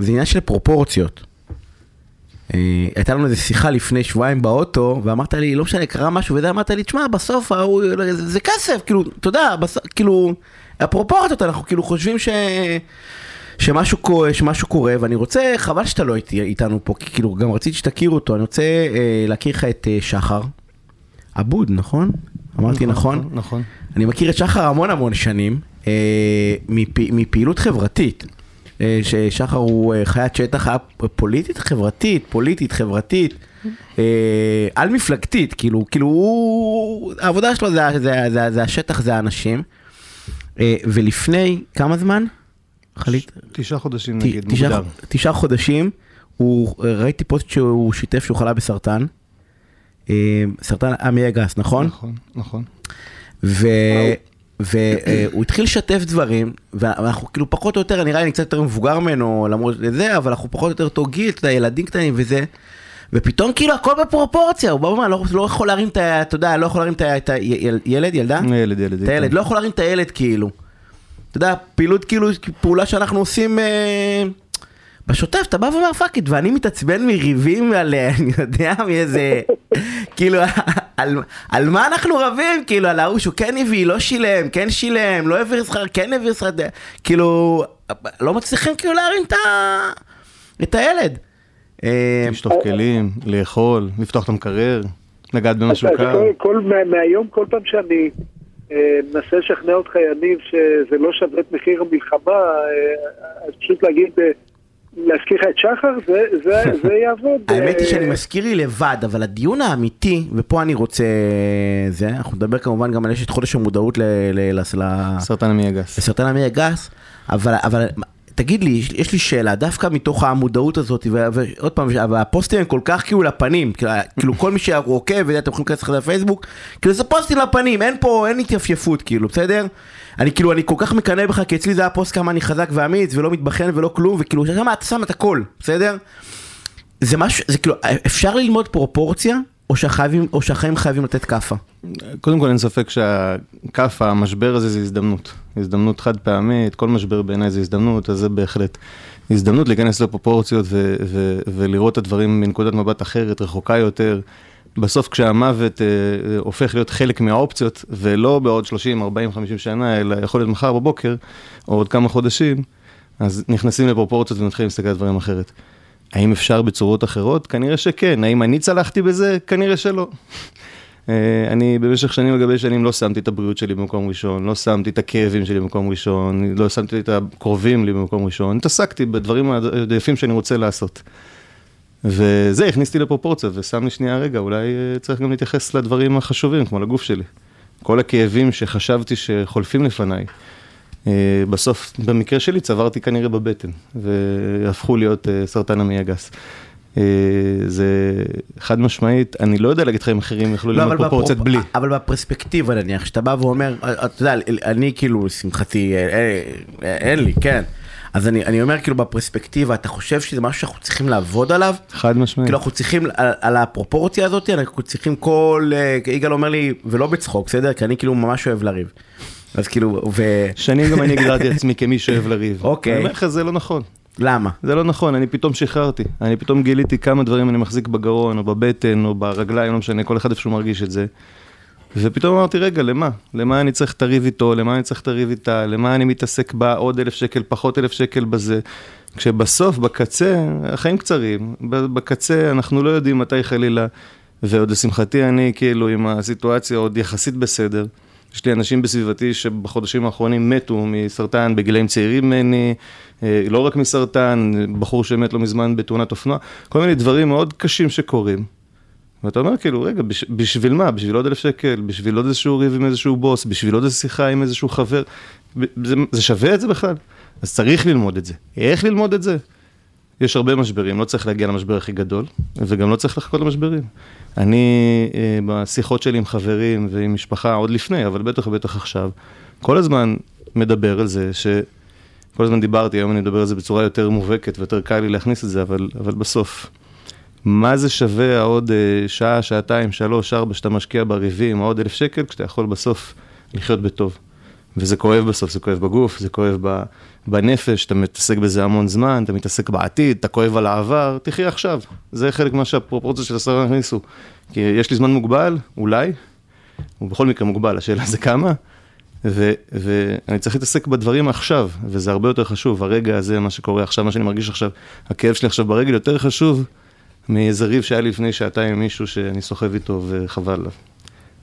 S2: זה עניין של פרופורציות. אה, הייתה לנו איזו שיחה לפני שבועיים באוטו, ואמרת לי, לא משנה, קרה משהו וזה, אמרת לי, תשמע, בסוף ההוא, זה, זה כסף, כאילו, אתה יודע, כאילו, הפרופורציות, אנחנו כאילו חושבים ש... שמשהו, שמשהו קורה, ואני רוצה, חבל שאתה לא איתי, איתנו פה, כי כאילו גם רציתי שתכירו אותו, אני רוצה אה, להכיר לך את אה, שחר. אבוד, נכון? אמרתי נכון? נכון. נכון. אני מכיר את שחר המון המון שנים, אה, מפ, מפעילות חברתית. אה, ששחר הוא אה, חיית שטח, היה פוליטית חברתית, פוליטית חברתית, אה, על מפלגתית, כאילו, כאילו הוא, העבודה שלו זה, זה, זה, זה השטח, זה האנשים. ולפני כמה זמן?
S7: חלית? תשעה חודשים נגיד, תשע, מוגדר.
S2: תשעה חודשים, הוא, ראיתי פוסט שהוא שיתף שהוא חלה בסרטן. סרטן המי הגס, נכון?
S7: נכון, נכון.
S2: והוא התחיל לשתף דברים, ואנחנו כאילו פחות או יותר, נראה לי אני קצת יותר מבוגר ממנו למרות זה, אבל אנחנו פחות או יותר אותו גיל, אתה יודע, ילדים קטנים וזה. ופתאום כאילו הכל בפרופורציה, הוא בא ואומר, לא, לא יכול להרים את ה... אתה יודע, לא יכול להרים את הילד, ילד,
S7: ילד, ילד.
S2: את הילד, לא יכול להרים את הילד כאילו. אתה יודע, פעילות כאילו, פעולה שאנחנו עושים אה, בשוטף, אתה בא ואומר fuck it, ואני מתעצבן מריבים על, אה, אני יודע, מאיזה, כאילו, על, על מה אנחנו רבים, כאילו, על ההוא שהוא כן הביא, לא שילם, כן שילם, לא העביר שכר, כן העביר שכר, כאילו, לא מצליחים כאילו להרים את, ה, את הילד.
S7: אה, לשטוף כלים, לאכול, לפתוח את המקרר, לגעת במשהו קר.
S4: מהיום, כל פעם שאני... אה, מנסה לשכנע אותך, יניב, שזה לא שווה את מחיר המלחמה, אה, אז פשוט להגיד, אה, להזכיר לך את שחר, זה, זה, זה יעבוד.
S2: האמת היא שאני מזכיר לי לבד, אבל הדיון האמיתי, ופה אני רוצה, זה, אנחנו נדבר כמובן גם על יש את חודש המודעות
S7: לסרטן המעי הגס.
S2: לסרטן המעי הגס, אבל, אבל תגיד לי, יש לי שאלה, דווקא מתוך המודעות הזאת, ועוד פעם, הפוסטים הם כל כך כאילו לפנים, כאילו, כאילו כל מי שעוקב, ואתם יכולים להיכנס לך לפייסבוק, כאילו זה פוסטים לפנים, אין פה, אין התייפייפות, כאילו, בסדר? אני כאילו, אני כל כך מקנא בך, כי אצלי זה היה פוסט כמה אני חזק ואמיץ, ולא מתבחן ולא כלום, וכאילו, שם אתה שם את הכל, בסדר? זה משהו, זה כאילו, אפשר ללמוד פרופורציה, או, שהחייבים, או שהחיים חייבים לתת כאפה?
S7: קודם כל אין ספק שהכאפה, המשבר הזה זה הזדמנות. הזדמנות חד פעמית, כל משבר בעיניי זה הזדמנות, אז זה בהחלט הזדמנות להיכנס לפרופורציות ו- ו- ולראות את הדברים מנקודת מבט אחרת, רחוקה יותר. בסוף כשהמוות אה, הופך להיות חלק מהאופציות, ולא בעוד 30, 40, 50 שנה, אלא יכול להיות מחר בבוקר, או עוד כמה חודשים, אז נכנסים לפרופורציות ומתחילים להסתכל על דברים אחרת. האם אפשר בצורות אחרות? כנראה שכן. האם אני צלחתי בזה? כנראה שלא. אה, אני במשך שנים על גבי שנים לא שמתי את הבריאות שלי במקום ראשון, לא שמתי את הכאבים שלי במקום ראשון, לא שמתי את הקרובים לי במקום ראשון, התעסקתי בדברים היפים שאני רוצה לעשות. וזה הכניס אותי לפרופורציה ושם לי שנייה רגע, אולי אה, צריך גם להתייחס לדברים החשובים, כמו לגוף שלי. כל הכאבים שחשבתי שחולפים לפניי, אה, בסוף, במקרה שלי, צברתי כנראה בבטן, והפכו להיות אה, סרטן המעי הגס. זה חד משמעית, אני לא יודע להגיד לך אם אחרים יכלו לא, ללמוד פרופורציות בלי.
S2: אבל בפרספקטיבה נניח, שאתה בא ואומר, אתה יודע, אני כאילו, לשמחתי, אין לי, כן. אז אני, אני אומר כאילו בפרספקטיבה, אתה חושב שזה משהו שאנחנו צריכים לעבוד עליו?
S7: חד משמעית.
S2: כאילו אנחנו צריכים, על, על הפרופורציה הזאת, אנחנו צריכים כל, יגאל אומר לי, ולא בצחוק, בסדר? כי אני כאילו ממש אוהב לריב. אז כאילו, ו...
S7: שנים גם אני הגדרתי עצמי כמי שאוהב לריב.
S2: אוקיי. אני
S7: אומר לך, זה לא נכון.
S2: למה?
S7: זה לא נכון, אני פתאום שחררתי. אני פתאום גיליתי כמה דברים אני מחזיק בגרון, או בבטן, או ברגליים, לא משנה, כל אחד איפה שהוא מרגיש את זה. ופתאום אמרתי, רגע, למה? למה אני צריך את איתו? למה אני צריך את איתה? למה אני מתעסק בה עוד אלף שקל, פחות אלף שקל בזה? כשבסוף, בקצה, החיים קצרים, בקצה אנחנו לא יודעים מתי חלילה, ועוד לשמחתי אני כאילו עם הסיטואציה עוד יחסית בסדר. יש לי אנשים בסביבתי שבחודשים האחרונים מתו מסרטן בגילאים צעירים ממני, אה, לא רק מסרטן, בחור שמת לא מזמן בתאונת אופנוע, כל מיני דברים מאוד קשים שקורים. ואתה אומר כאילו, רגע, בשביל מה? בשביל עוד אלף שקל? בשביל עוד איזשהו ריב עם איזשהו בוס? בשביל עוד איזו שיחה עם איזשהו חבר? זה, זה שווה את זה בכלל? אז צריך ללמוד את זה. איך ללמוד את זה? יש הרבה משברים, לא צריך להגיע למשבר הכי גדול, וגם לא צריך לחכות למשברים. אני, אה, בשיחות שלי עם חברים ועם משפחה, עוד לפני, אבל בטח ובטח עכשיו, כל הזמן מדבר על זה, שכל הזמן דיברתי, היום אני מדבר על זה בצורה יותר מובהקת ויותר קל לי להכניס את זה, אבל, אבל בסוף, מה זה שווה העוד אה, שעה, שעתיים, שלוש, ארבע, שאתה משקיע בריבים, העוד אלף שקל, כשאתה יכול בסוף לחיות בטוב. וזה כואב בסוף, זה כואב בגוף, זה כואב בנפש, אתה מתעסק בזה המון זמן, אתה מתעסק בעתיד, אתה כואב על העבר, תחי עכשיו. זה חלק מה שהפרופורציה של השרה הכניסו. כי יש לי זמן מוגבל, אולי, הוא בכל מקרה מוגבל, השאלה זה כמה, ו, ואני צריך להתעסק בדברים עכשיו, וזה הרבה יותר חשוב, הרגע הזה, מה שקורה עכשיו, מה שאני מרגיש עכשיו, הכאב שלי עכשיו ברגל יותר חשוב מאיזה ריב שהיה לי לפני שעתיים עם מישהו שאני סוחב איתו וחבל עליו.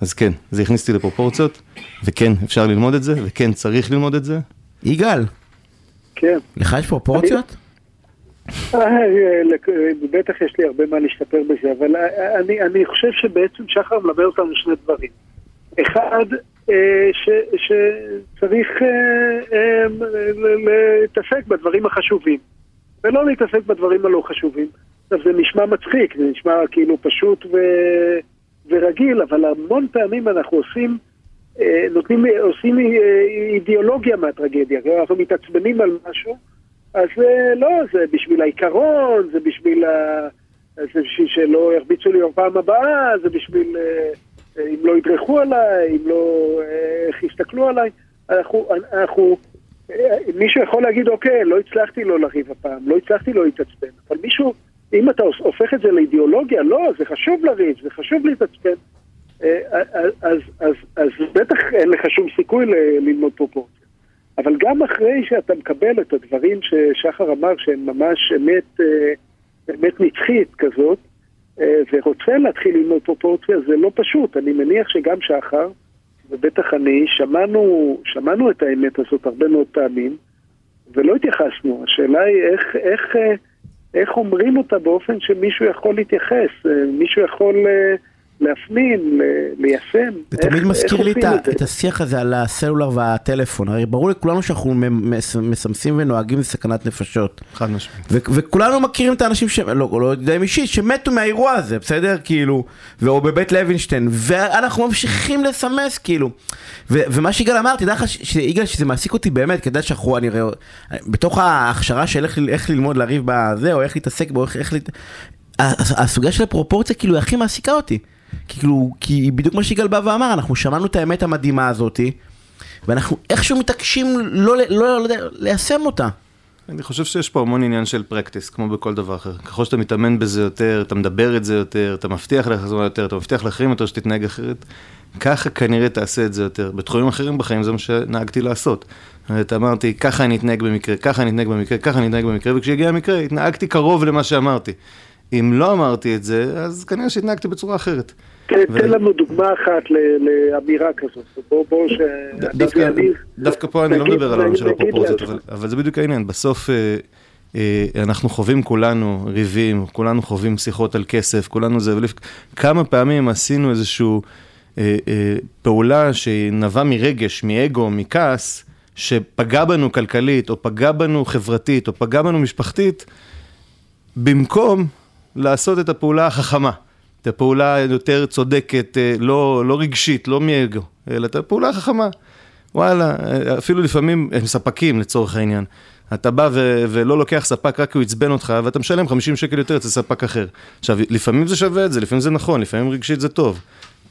S7: אז כן, זה הכניס אותי לפרופורציות, וכן, אפשר ללמוד את זה, וכן, צריך ללמוד את זה.
S2: יגאל.
S4: כן.
S2: לך יש פרופורציות?
S4: אה, בטח יש לי הרבה מה להשתפר בזה, אבל אני, אני חושב שבעצם שחר מלמד אותנו שני דברים. אחד, אה, ש, שצריך אה, להתעסק בדברים החשובים, ולא להתעסק בדברים הלא חשובים. עכשיו זה נשמע מצחיק, זה נשמע כאילו פשוט ו... ורגיל, אבל המון פעמים אנחנו עושים, אה, נותנים, עושים אה, אידיאולוגיה מהטרגדיה, אנחנו מתעצבנים על משהו, אז אה, לא, זה בשביל העיקרון, זה בשביל, ה... זה בשביל שלא ירביצו לי בפעם הבאה, זה בשביל אם לא ידרכו עליי, אם לא, איך יסתכלו עליי, אנחנו, אנחנו, מישהו יכול להגיד, אוקיי, לא הצלחתי לא לריב הפעם, לא הצלחתי לא להתעצבן, אבל מישהו... אם אתה הופך את זה לאידיאולוגיה, לא, זה חשוב לריב, זה חשוב להתעצבן. אה, אז, אז, אז, אז בטח אין לך שום סיכוי ללמוד פרופורציה. אבל גם אחרי שאתה מקבל את הדברים ששחר אמר שהם ממש אמת, אה, אמת נצחית כזאת, אה, ורוצה להתחיל ללמוד פרופורציה, זה לא פשוט. אני מניח שגם שחר, ובטח אני, שמענו, שמענו את האמת הזאת הרבה מאוד פעמים, ולא התייחסנו. השאלה היא איך, איך, איך אומרים אותה באופן שמישהו יכול להתייחס, אה, מישהו יכול אה, להפנים, ליישם.
S2: זה תמיד מזכיר לי את, את השיח הזה על הסלולר והטלפון, הרי ברור לכולנו שאנחנו מסמסים ונוהגים בסכנת נפשות.
S7: חד משמעית.
S2: וכולנו מכירים את האנשים, ש... לא, לא יודע אם אישית, שמתו מהאירוע הזה, בסדר? כאילו, או בבית לוינשטיין, ואנחנו ממשיכים לסמס, כאילו. ו- ומה שיגאל אמר, תדע לך, שיגאל, שזה מעסיק אותי באמת, כדאי שאנחנו, אני רואה, בתוך ההכשרה של איך, איך ללמוד לריב בזה, או איך להתעסק בו, איך, איך... הסוגיה של הפרופורציה כאילו הכי מעסיקה אותי. כאילו, כי בדיוק מה שיגאל בא ואמר, אנחנו שמענו את האמת המדהימה הזאתי, ואנחנו איכשהו מתעקשים לא, לא, לא, לא ליישם אותה.
S7: אני חושב שיש פה המון עניין של פרקטיס, כמו בכל דבר אחר. ככל שאתה מתאמן בזה יותר, אתה מדבר את זה יותר, אתה מבטיח לעצמך יותר, אתה מבטיח לאחרים יותר שתתנהג אחרת, ככה כנראה תעשה את זה יותר. בתחומים אחרים בחיים זה מה שנהגתי לעשות. אתה אמרתי, ככה אני אתנהג במקרה, ככה אני אתנהג במקרה, ככה אני אתנהג במקרה, וכשהגיע המקרה התנהגתי קרוב למה שאמרתי. אם לא אמרתי את זה, אז כנראה שהתנהגתי בצורה אחרת.
S4: תן לנו דוגמה אחת לאמירה כזאת, בואו בוא ש...
S7: דווקא פה אני לא מדבר על העולם של הפרופורציות, אבל זה בדיוק העניין, בסוף אה, אה, אנחנו חווים כולנו ריבים, כולנו חווים שיחות על כסף, כולנו זה, כמה פעמים עשינו איזושהי אה, פעולה שנבעה מרגש, מאגו, מכעס, שפגע בנו כלכלית, או פגע בנו חברתית, או פגע בנו משפחתית, במקום לעשות את הפעולה החכמה, את הפעולה יותר צודקת, אה, לא, לא רגשית, לא מאגו, אלא את הפעולה החכמה. וואלה, אה, אפילו לפעמים הם ספקים לצורך העניין. אתה בא ו- ולא לוקח ספק רק כי הוא עצבן אותך, ואתה משלם 50 שקל יותר אצל ספק אחר. עכשיו, לפעמים זה שווה את זה, לפעמים זה נכון, לפעמים רגשית זה טוב.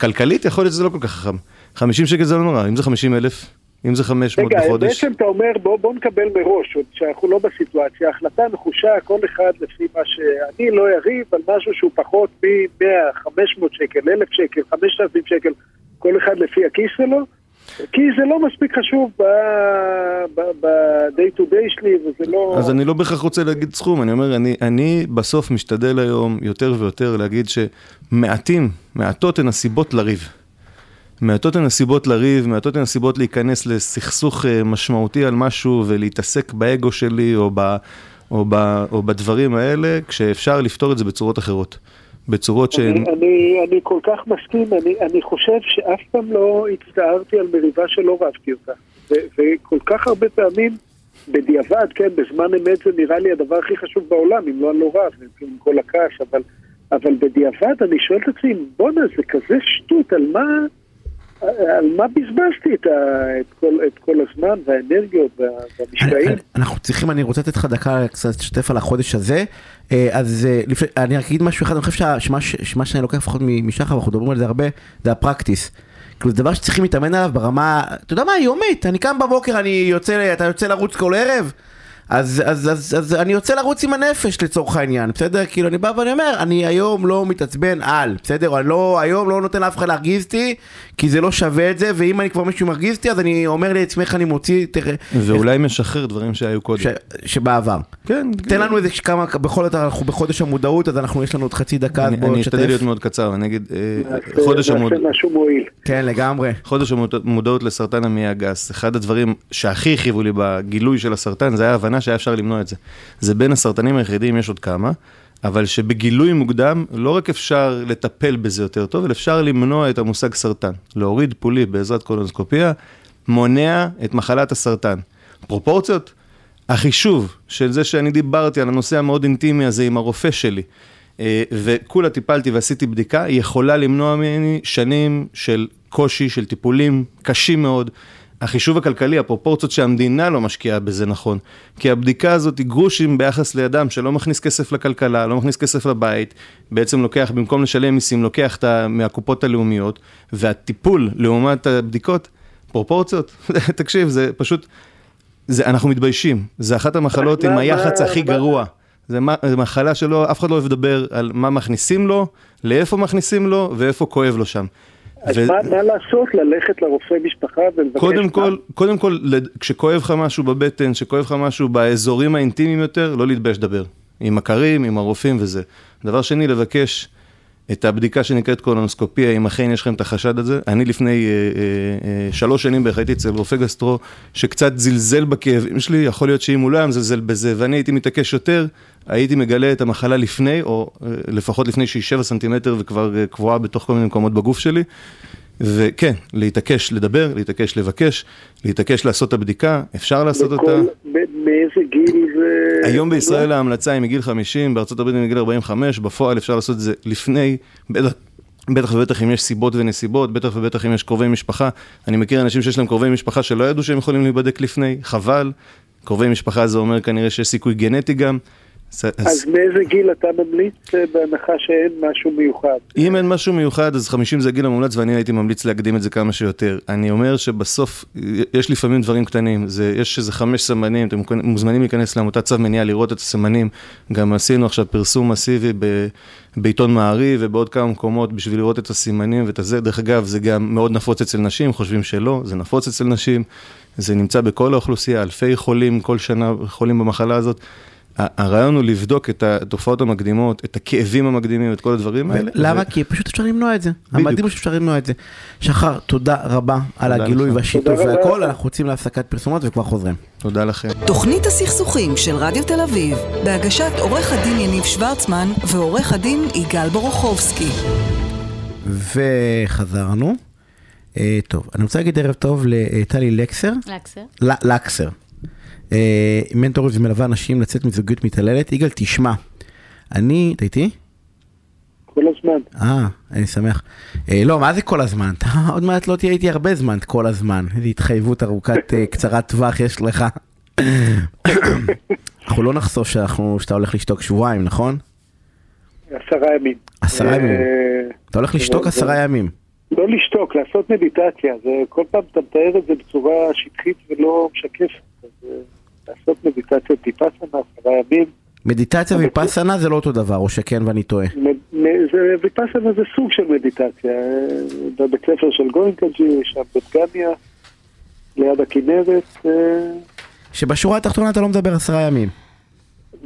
S7: כלכלית יכול להיות שזה לא כל כך חכם. 50 שקל זה לא נורא, אם זה 50 אלף, אם זה 500 רגע, בחודש. רגע,
S4: בעצם אתה אומר, בוא, בוא נקבל מראש, שאנחנו לא בסיטואציה, החלטה נחושה, כל אחד לפי מה שאני לא אריב על משהו שהוא פחות מ-100, 500 שקל, 1,000 שקל, 5,000 שקל, כל אחד לפי הכיס שלו, כי זה לא מספיק חשוב ב-day to day שלי, וזה לא...
S7: אז אני לא בהכרח רוצה להגיד סכום, אני אומר, אני, אני בסוף משתדל היום יותר ויותר להגיד שמעטים, מעטות הן הסיבות לריב. מעטות הן הסיבות לריב, מעטות הן הסיבות להיכנס לסכסוך אה, משמעותי על משהו ולהתעסק באגו שלי או, ב, או, ב, או בדברים האלה, כשאפשר לפתור את זה בצורות אחרות. בצורות שהן...
S4: אני, אני, אני כל כך מסכים, אני, אני חושב שאף פעם לא הצטערתי על מריבה שלא רבתי אותה. ו, וכל כך הרבה פעמים, בדיעבד, כן, בזמן אמת זה נראה לי הדבר הכי חשוב בעולם, אם לא אני לא רב, עם כל הכעס, אבל, אבל בדיעבד אני שואל את עצמי, בואנה, זה כזה שטות, על מה... על מה בזבזתי את, ה, את, כל, את כל הזמן והאנרגיות והמשקעים?
S2: אנחנו צריכים, אני רוצה לתת לך דקה קצת לשתף על החודש הזה. אה, אז אה, לפני, אני רק אגיד משהו אחד, אני חושב שמה, שמה שאני לוקח לפחות משחר, ואנחנו מדברים על זה הרבה, זה הפרקטיס. כאילו, זה דבר שצריכים להתאמן עליו ברמה, אתה יודע מה, יומית. אני קם בבוקר, אני יוצא, אתה יוצא לרוץ כל ערב? אז, אז, אז, אז אני יוצא לרוץ עם הנפש לצורך העניין, בסדר? כאילו אני בא ואני אומר, אני היום לא מתעצבן על, בסדר? אני לא, היום לא נותן לאף אחד להרגיז אותי, כי זה לא שווה את זה, ואם אני כבר מישהו מרגיז אותי, אז אני אומר לעצמי איך אני מוציא... תראה,
S7: ואולי משחרר דברים שהיו קודם.
S2: ש, שבעבר.
S7: כן.
S2: תן לנו איזה כמה, בכל זאת אנחנו בחודש המודעות, אז אנחנו, יש לנו עוד חצי דקה,
S7: אני, אני אשתדל להיות מאוד קצר, אני אגיד, אה, חודש
S4: המודעות. משהו מועיל.
S2: כן, לגמרי.
S7: חודש המודעות לסרטן המעי הגס, אחד הדברים שהכי הכאיבו לי בגילוי של הסרטן, זה היה ההבנה שהיה אפשר למנוע את זה. זה בין הסרטנים היחידים, יש עוד כמה, אבל שבגילוי מוקדם לא רק אפשר לטפל בזה יותר טוב, אלא אפשר למנוע את המושג סרטן. להוריד פוליפ בעזרת קולונוסקופיה, מונע את מחלת הסרטן. פרופורציות, החישוב של זה שאני דיברתי על הנושא המאוד אינטימי הזה עם הרופא שלי, אה, וכולה טיפלתי ועשיתי בדיקה, יכולה למנוע ממני שנים של קושי, של טיפולים קשים מאוד. החישוב הכלכלי, הפרופורציות שהמדינה לא משקיעה בזה נכון. כי הבדיקה הזאת היא גרושים ביחס לאדם שלא מכניס כסף לכלכלה, לא מכניס כסף לבית, בעצם לוקח, במקום לשלם מיסים, לוקח את מהקופות הלאומיות, והטיפול לעומת הבדיקות, פרופורציות, תקשיב, זה פשוט, זה, אנחנו מתביישים. זה אחת המחלות עם היח"צ הכי גרוע. זה מחלה שלא, אף אחד לא אוהב לדבר על מה מכניסים לו, לאיפה מכניסים לו ואיפה כואב לו שם.
S4: אז ו... מה, מה לעשות? ללכת לרופא משפחה ולבקש...
S7: קודם כל, קודם כל, כשכואב לך משהו בבטן, כשכואב לך משהו באזורים האינטימיים יותר, לא להתבייש לדבר. עם מכרים, עם הרופאים וזה. דבר שני, לבקש את הבדיקה שנקראת קולונוסקופיה, אם אכן יש לכם את החשד הזה. אני לפני אה, אה, אה, שלוש שנים בערך הייתי אצל רופא גסטרו, שקצת זלזל בכאבים שלי, יכול להיות שאם הוא לא היה מזלזל בזה, ואני הייתי מתעקש יותר, הייתי מגלה את המחלה לפני, או אה, לפחות לפני שהיא 7 סנטימטר וכבר אה, קבועה בתוך כל מיני מקומות בגוף שלי. וכן, להתעקש לדבר, להתעקש לבקש, להתעקש לעשות את הבדיקה, אפשר לעשות בכל, אותה.
S4: מאיזה גיל.
S7: היום בישראל ההמלצה היא מגיל 50, בארצות הברית היא מגיל 45, בפועל אפשר לעשות את זה לפני, בטח, בטח ובטח אם יש סיבות ונסיבות, בטח ובטח אם יש קרובי משפחה. אני מכיר אנשים שיש להם קרובי משפחה שלא ידעו שהם יכולים להיבדק לפני, חבל. קרובי משפחה זה אומר כנראה שיש סיכוי גנטי גם.
S4: אז מאיזה גיל אתה ממליץ אה, בהנחה שאין משהו מיוחד?
S7: אם אין משהו מיוחד, אז 50 זה הגיל המומלץ ואני הייתי ממליץ להקדים את זה כמה שיותר. אני אומר שבסוף, יש לפעמים דברים קטנים, זה, יש איזה חמש סמנים, אתם מוזמנים להיכנס לעמותת צו מניעה לראות את הסמנים. גם עשינו עכשיו פרסום מסיבי ב, בעיתון מעריב ובעוד כמה מקומות בשביל לראות את הסימנים ואת הזה. דרך אגב, זה גם מאוד נפוץ אצל נשים, חושבים שלא, זה נפוץ אצל נשים. זה נמצא בכל האוכלוסייה, אלפי חולים כל שנה חולים במחלה הזאת. הרעיון הוא לבדוק את התופעות המקדימות, את הכאבים המקדימים, את כל הדברים האלה.
S2: למה? כי פשוט אפשר למנוע את זה. המדהים הוא שאפשר למנוע את זה. שחר, תודה רבה על הגילוי והשיתוף והכל, אנחנו יוצאים להפסקת פרסומות וכבר חוזרים.
S7: תודה לכם.
S1: תוכנית הסכסוכים של רדיו תל אביב, בהגשת עורך הדין יניב שוורצמן ועורך הדין יגאל בורוכובסקי.
S2: וחזרנו. אה, טוב, אני רוצה להגיד ערב טוב לטלי לקסר.
S8: לקסר.
S2: לקסר. אה, מנטורית ומלווה אנשים לצאת מזוגיות מתעללת. יגאל, תשמע, אני, אתה איתי?
S4: כל הזמן.
S2: אה, אני שמח. אה, לא, מה זה כל הזמן? אתה עוד מעט לא תהיה איתי הרבה זמן, כל הזמן. איזו התחייבות ארוכת, אה, קצרת טווח יש לך. אנחנו לא נחשוף שאנחנו, שאתה הולך לשתוק שבועיים, נכון?
S4: עשרה ימים.
S2: עשרה ימים. אתה הולך לשתוק עשרה ימים.
S4: לא לשתוק, לעשות מדיטציה. זה כל פעם אתה מתאר את זה בצורה שטחית ולא משקפת. לעשות מדיטציה טיפסנה עשרה ימים.
S2: מדיטציה ויפסנה זה לא אותו דבר, או שכן ואני טועה?
S4: ויפסנה זה סוג של מדיטציה. בבית ספר של גוינקג'י, שם בדגניה, ליד הכנרת. אה,
S2: שבשורה התחתונה אתה לא מדבר עשרה ימים.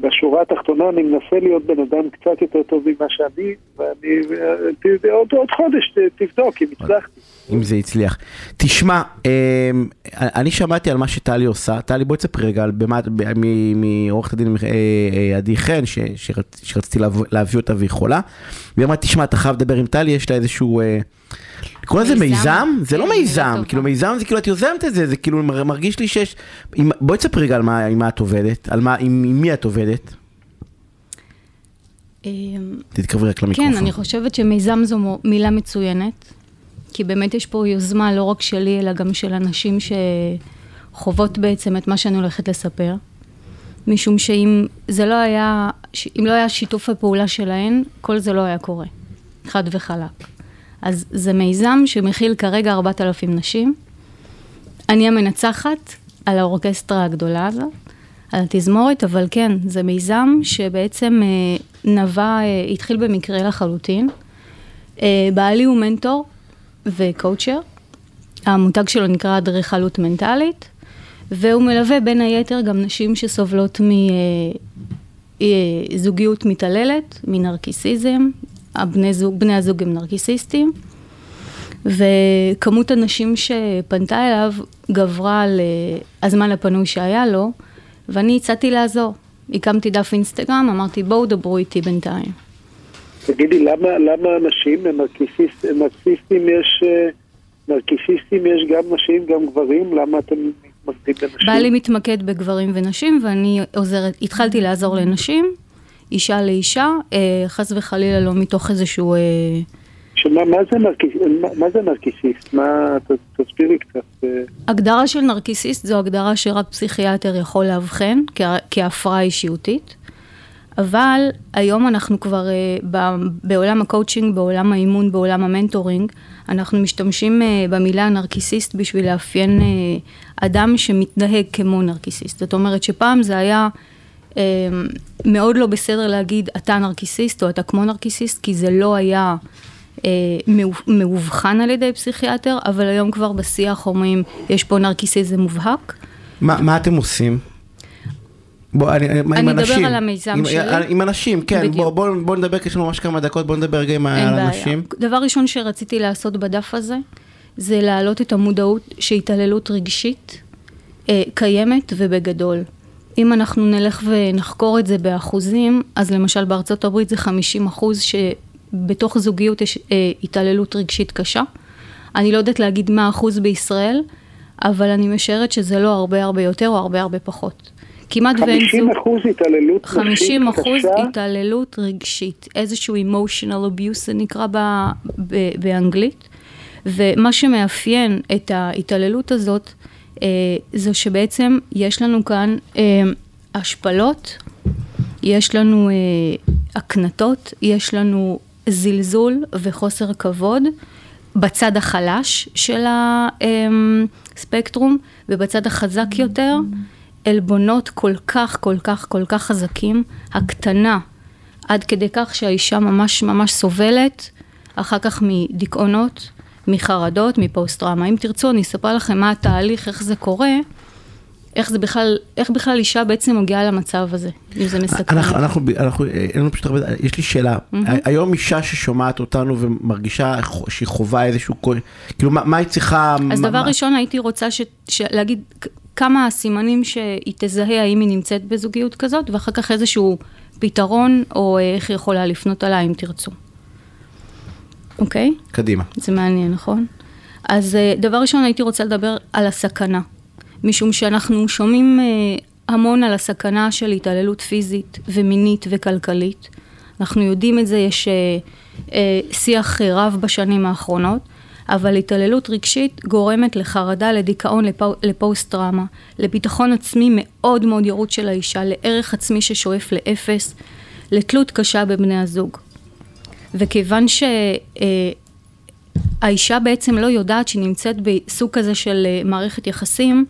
S4: בשורה התחתונה אני מנסה להיות בן אדם קצת יותר טוב ממה שאני, ואני, אה, עוד, עוד חודש תבדוק אם הצלחתי.
S2: אם זה הצליח. תשמע, אמ, אני שמעתי על מה שטלי עושה, טלי בואי תספרי רגע מעורכת הדין אה, אה, עדי חן, שרציתי להביא אותה והיא חולה, והיא אמרה, תשמע, אתה חייב לדבר עם טלי, יש לה איזשהו... לקרוא לזה מיזם? זה לא כן, מיזם, כאילו מיזם זה כאילו את יוזמת את זה, זה כאילו מרגיש לי שיש... בואי תספרי רגע על מה את עובדת, עם מי את עובדת. אמ, תתקרבי רק למיקרופון.
S8: כן, אני חושבת שמיזם זו מילה מצוינת. כי באמת יש פה יוזמה לא רק שלי, אלא גם של אנשים שחוות בעצם את מה שאני הולכת לספר. משום שאם זה לא היה, אם לא היה שיתוף הפעולה שלהן, כל זה לא היה קורה. חד וחלק. אז זה מיזם שמכיל כרגע 4,000 נשים. אני המנצחת על האורקסטרה הגדולה הזאת, על התזמורת, אבל כן, זה מיזם שבעצם אה, נבע, אה, התחיל במקרה לחלוטין. אה, בעלי הוא מנטור וקואוצ'ר, המותג שלו נקרא אדריכלות מנטלית, והוא מלווה בין היתר גם נשים שסובלות מזוגיות מתעללת, מנרקיסיזם, הבני זוג, בני הזוג הם נרקיסיסטים, וכמות הנשים שפנתה אליו גברה על הזמן הפנוי שהיה לו, ואני הצעתי לעזור. הקמתי דף אינסטגרם, אמרתי בואו דברו איתי בינתיים.
S4: תגידי, למה, למה אנשים הם נרקיסיסטים, נרקיסיסטים יש, אה, נרקיסיסטים יש גם נשים, גם גברים? למה אתם מתמקדים בנשים?
S8: בעלי מתמקד בגברים ונשים, ואני עוזרת, התחלתי לעזור לנשים, אישה לאישה, אה, חס וחלילה לא מתוך איזשהו... אה,
S4: שמה, מה זה, נרקיס, מה, מה זה נרקיסיסט? מה, ת, תסבירי קצת.
S8: הגדרה של נרקיסיסט זו הגדרה שרק פסיכיאטר יכול לאבחן כהפרעה אישיותית. אבל היום אנחנו כבר בעולם הקואוצ'ינג, בעולם האימון, בעולם ה mentoring, אנחנו משתמשים במילה נרקיסיסט בשביל לאפיין אדם שמתנהג כמו נרקיסיסט. זאת אומרת שפעם זה היה מאוד לא בסדר להגיד אתה נרקיסיסט או אתה כמו נרקיסיסט, כי זה לא היה uh, מאובחן על ידי פסיכיאטר, אבל היום כבר בשיח אומרים יש פה נרקיסיזם מובהק.
S2: מה, מה אתם עושים? בוא, אני,
S8: אני
S2: עם
S8: אדבר
S2: אנשים,
S8: על המיזם
S2: עם,
S8: שלי.
S2: עם אנשים, כן,
S8: בדיוק.
S2: בוא, בוא, בוא נדבר, כי יש לנו ממש כמה דקות, בוא נדבר רגע עם
S8: אין בעיה.
S2: האנשים.
S8: דבר ראשון שרציתי לעשות בדף הזה, זה להעלות את המודעות שהתעללות רגשית אה, קיימת ובגדול. אם אנחנו נלך ונחקור את זה באחוזים, אז למשל בארצות הברית זה 50 אחוז שבתוך זוגיות יש אה, התעללות רגשית קשה. אני לא יודעת להגיד מה האחוז בישראל, אבל אני משערת שזה לא הרבה הרבה יותר או הרבה הרבה פחות. כמעט ואין
S4: 50 אחוז התעללות נפשית
S8: 50 אחוז
S4: קשה?
S8: התעללות רגשית, איזשהו emotional abuse זה נקרא ב, ב, באנגלית, ומה שמאפיין את ההתעללות הזאת, אה, זה שבעצם יש לנו כאן אה, השפלות, יש לנו אה, הקנטות, יש לנו זלזול וחוסר כבוד בצד החלש של הספקטרום, ובצד החזק יותר, עלבונות כל כך, כל כך, כל כך חזקים, הקטנה, עד כדי כך שהאישה ממש ממש סובלת, אחר כך מדיכאונות, מחרדות, מפוסט-טראומה. אם תרצו, אני אספר לכם מה התהליך, איך זה קורה, איך זה בכלל, איך בכלל אישה בעצם מגיעה למצב הזה, אם זה מסכן.
S2: אנחנו, אנחנו, אנחנו, אין לנו פשוט הרבה, יש לי שאלה, היום אישה ששומעת אותנו ומרגישה שהיא חווה איזשהו, כאילו מה, מה היא צריכה,
S8: אז
S2: מה-
S8: דבר
S2: מה-
S8: ראשון, הייתי רוצה ש... ש... להגיד כמה הסימנים שהיא תזהה האם היא נמצאת בזוגיות כזאת, ואחר כך איזשהו פתרון, או אה, איך היא יכולה לפנות עליי אם תרצו. אוקיי?
S2: קדימה.
S8: זה מעניין, נכון? אז אה, דבר ראשון, הייתי רוצה לדבר על הסכנה. משום שאנחנו שומעים אה, המון על הסכנה של התעללות פיזית ומינית וכלכלית. אנחנו יודעים את זה, יש אה, שיח רב בשנים האחרונות, אבל התעללות רגשית גורמת לחרדה, לדיכאון, לפו, לפוסט-טראומה, לביטחון עצמי מאוד מאוד ירוד של האישה, לערך עצמי ששואף לאפס, לתלות קשה בבני הזוג. וכיוון שהאישה בעצם לא יודעת שהיא נמצאת בסוג כזה של אה, מערכת יחסים,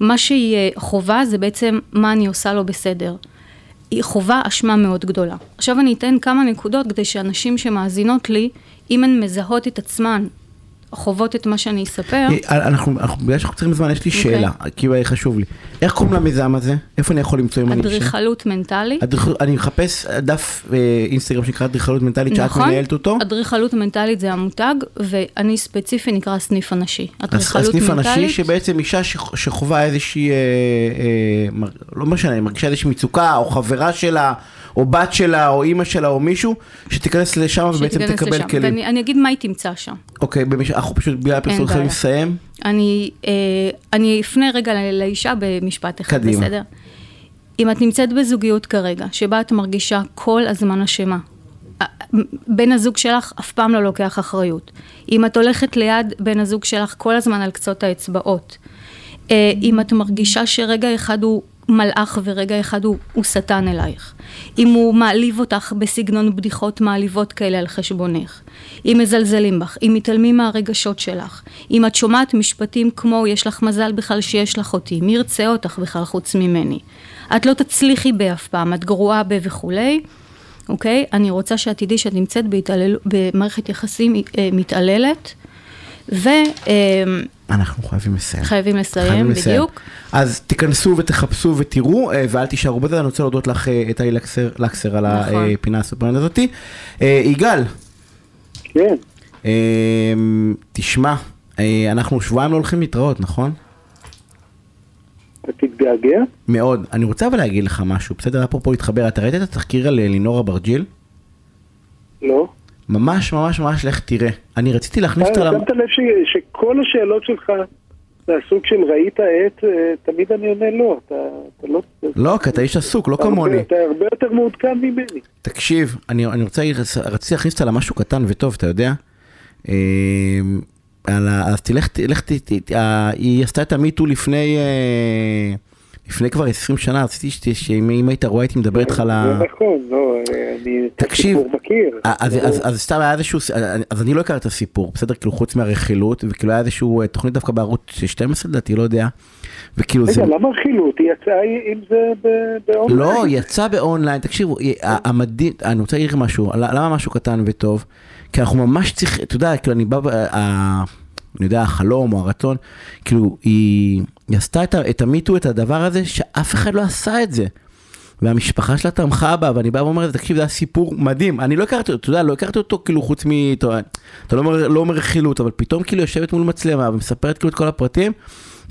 S8: מה שהיא אה, חווה זה בעצם מה אני עושה לא בסדר. היא חווה אשמה מאוד גדולה. עכשיו אני אתן כמה נקודות כדי שאנשים שמאזינות לי, אם הן מזהות את עצמן, חוות את מה שאני אספר,
S2: אה, אנחנו, אנחנו, בגלל שאנחנו צריכים זמן, יש לי
S8: אוקיי.
S2: שאלה, כי זה חשוב לי. איך קוראים למיזם הזה? איפה אני יכול למצוא אם אני...
S8: אדריכלות מנטלית.
S2: אני מחפש דף אה, אינסטגרם שנקרא אדריכלות מנטלית, שאת
S8: נכון,
S2: מנהלת אותו.
S8: אדריכלות מנטלית זה המותג, ואני ספציפי נקרא הסניף הנשי. אדריכלות
S2: הסניף הנשי
S8: מנטלית,
S2: שבעצם אישה שח- שחווה איזושהי, אה, אה, לא משנה, מרגישה איזושהי מצוקה, או חברה שלה, או בת שלה, או אימא שלה, או מישהו, שתיכנס לשם ובעצם תקבל
S8: לשם.
S2: כלים.
S8: ואני אני אגיד מה היא תמצא שם.
S2: אוקיי, במש- אנחנו פשוט בגלל הפרסום
S8: בעיה.
S2: לסיים.
S8: אני, אה, אני אפנה רגע לאישה במשפט אחד,
S2: קדימה.
S8: בסדר? אם את נמצאת בזוגיות כרגע, שבה את מרגישה כל הזמן אשמה, בן הזוג שלך אף פעם לא לוקח אחריות. אם את הולכת ליד בן הזוג שלך כל הזמן על קצות האצבעות, אה, אם את מרגישה שרגע אחד הוא מלאך ורגע אחד הוא, הוא שטן אלייך. אם הוא מעליב אותך בסגנון בדיחות מעליבות כאלה על חשבונך. אם מזלזלים בך, אם מתעלמים מהרגשות שלך. אם את שומעת משפטים כמו יש לך מזל בכלל שיש לך אותי, מי ירצה אותך בכלל חוץ ממני. את לא תצליחי באף פעם, את גרועה ב וכולי. אוקיי? אני רוצה שאת תדעי שאת נמצאת בהתעלל, במערכת יחסים אה, מתעללת, ו... אה,
S2: אנחנו חייבים לסיים.
S8: חייבים לסיים, חייבים בדיוק. לסיים.
S2: אז תיכנסו ותחפשו ותראו, אה, ואל תישארו בזה, אני רוצה להודות לך, טלי לקסר, לקסר על נכון. הפינה הסופרנט הזאתי. יגאל.
S4: כן.
S2: תשמע, אנחנו שבועיים לא הולכים להתראות, נכון?
S4: אתה תתגעגע?
S2: מאוד. אני רוצה אבל להגיד לך משהו, בסדר? אפרופו להתחבר, אתה ראית את התחקיר על לינור אברג'יל?
S4: לא.
S2: ממש ממש ממש לך תראה. אני רציתי להכניס אותה...
S4: שמת לב שכל השאלות שלך מהסוג של ראית את, אה, תמיד אני עונה לא. אתה לא...
S2: לא, כי אתה איש עסוק, לא כמוני.
S4: אתה הרבה יותר מעודכן ממני.
S2: תקשיב, אני רוצה, רציתי להכניס אותה למשהו קטן וטוב, אתה יודע? אה, אז תלך, תלך, היא עשתה את המיטו לפני, אה, לפני כבר 20 שנה, רציתי שאם היית רואה הייתי מדבר איתך על ה...
S4: זה נכון, לא, אני את הסיפור מכיר.
S2: אה, אז סתם היה איזשהו, אז אני לא הכרתי את הסיפור, בסדר? כאילו חוץ מהרכילות, וכאילו היה איזשהו אה, תוכנית דווקא בערוץ 12 לדעתי, לא יודע. וכאילו
S4: זה... רגע, למה רכילות? היא יצאה עם זה באונליין?
S2: לא, היא יצאה באונליין, תקשיבו, המדהים, אני רוצה להגיד משהו, למה משהו קטן וטוב? כי אנחנו ממש צריכים, אתה יודע, כאילו אני בא, אני יודע, החלום או הרצון, כאילו, היא, היא עשתה את, את המיטו, את הדבר הזה, שאף אחד לא עשה את זה. והמשפחה שלה תמכה בה, ואני בא ואומר, תקשיב, זה היה סיפור מדהים. אני לא הכרתי אותו, אתה יודע, לא הכרתי אותו כאילו חוץ מ... אתה, לא אומר, לא אומר רכילות, אבל פתאום כאילו יושבת מול מצלמה ומספרת כאילו את כל הפרטים.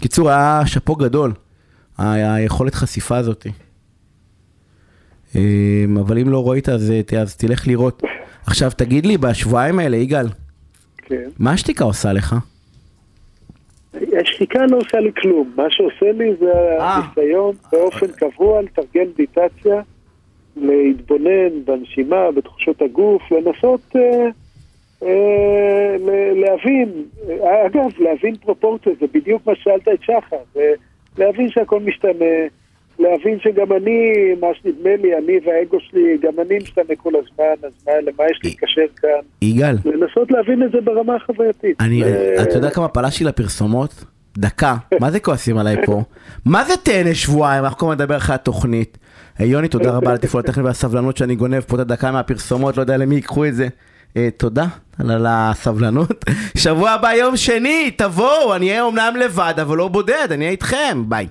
S2: קיצור, היה שאפו גדול, היכולת חשיפה הזאת. אמ, אבל אם לא ראית, אז, אז תלך לראות. עכשיו, תגיד לי, בשבועיים האלה, יגאל, כן. מה השתיקה עושה לך?
S4: השתיקה לא עושה לי כלום, מה שעושה לי זה אה. הניסיון באופן קבוע לתרגל מדיטציה, להתבונן בנשימה, בתחושות הגוף, לנסות אה, אה, להבין, אגב, להבין פרופורציות, זה בדיוק מה ששאלת את שחר, להבין שהכל משתנה, להבין שגם אני, מה שנדמה לי, אני והאגו שלי, גם אני משתנה כל הזמן, אז מה, למה יש להתקשר כאן?
S2: יגאל.
S4: לנסות להבין את זה ברמה החווייתית.
S2: אני, אתה יודע כמה פלשתי לפרסומות? דקה, מה זה כועסים עליי פה? מה זה תהנה שבועיים? אנחנו כל הזמן נדבר אחרי התוכנית. יוני, תודה רבה על התפעול הטכני והסבלנות שאני גונב פה את הדקה מהפרסומות, לא יודע למי ייקחו את זה. אה, תודה על הסבלנות. שבוע הבא יום שני, תבואו, אני אהיה אומנם לבד, אבל לא בודד, אני אהיה איתכם, ביי.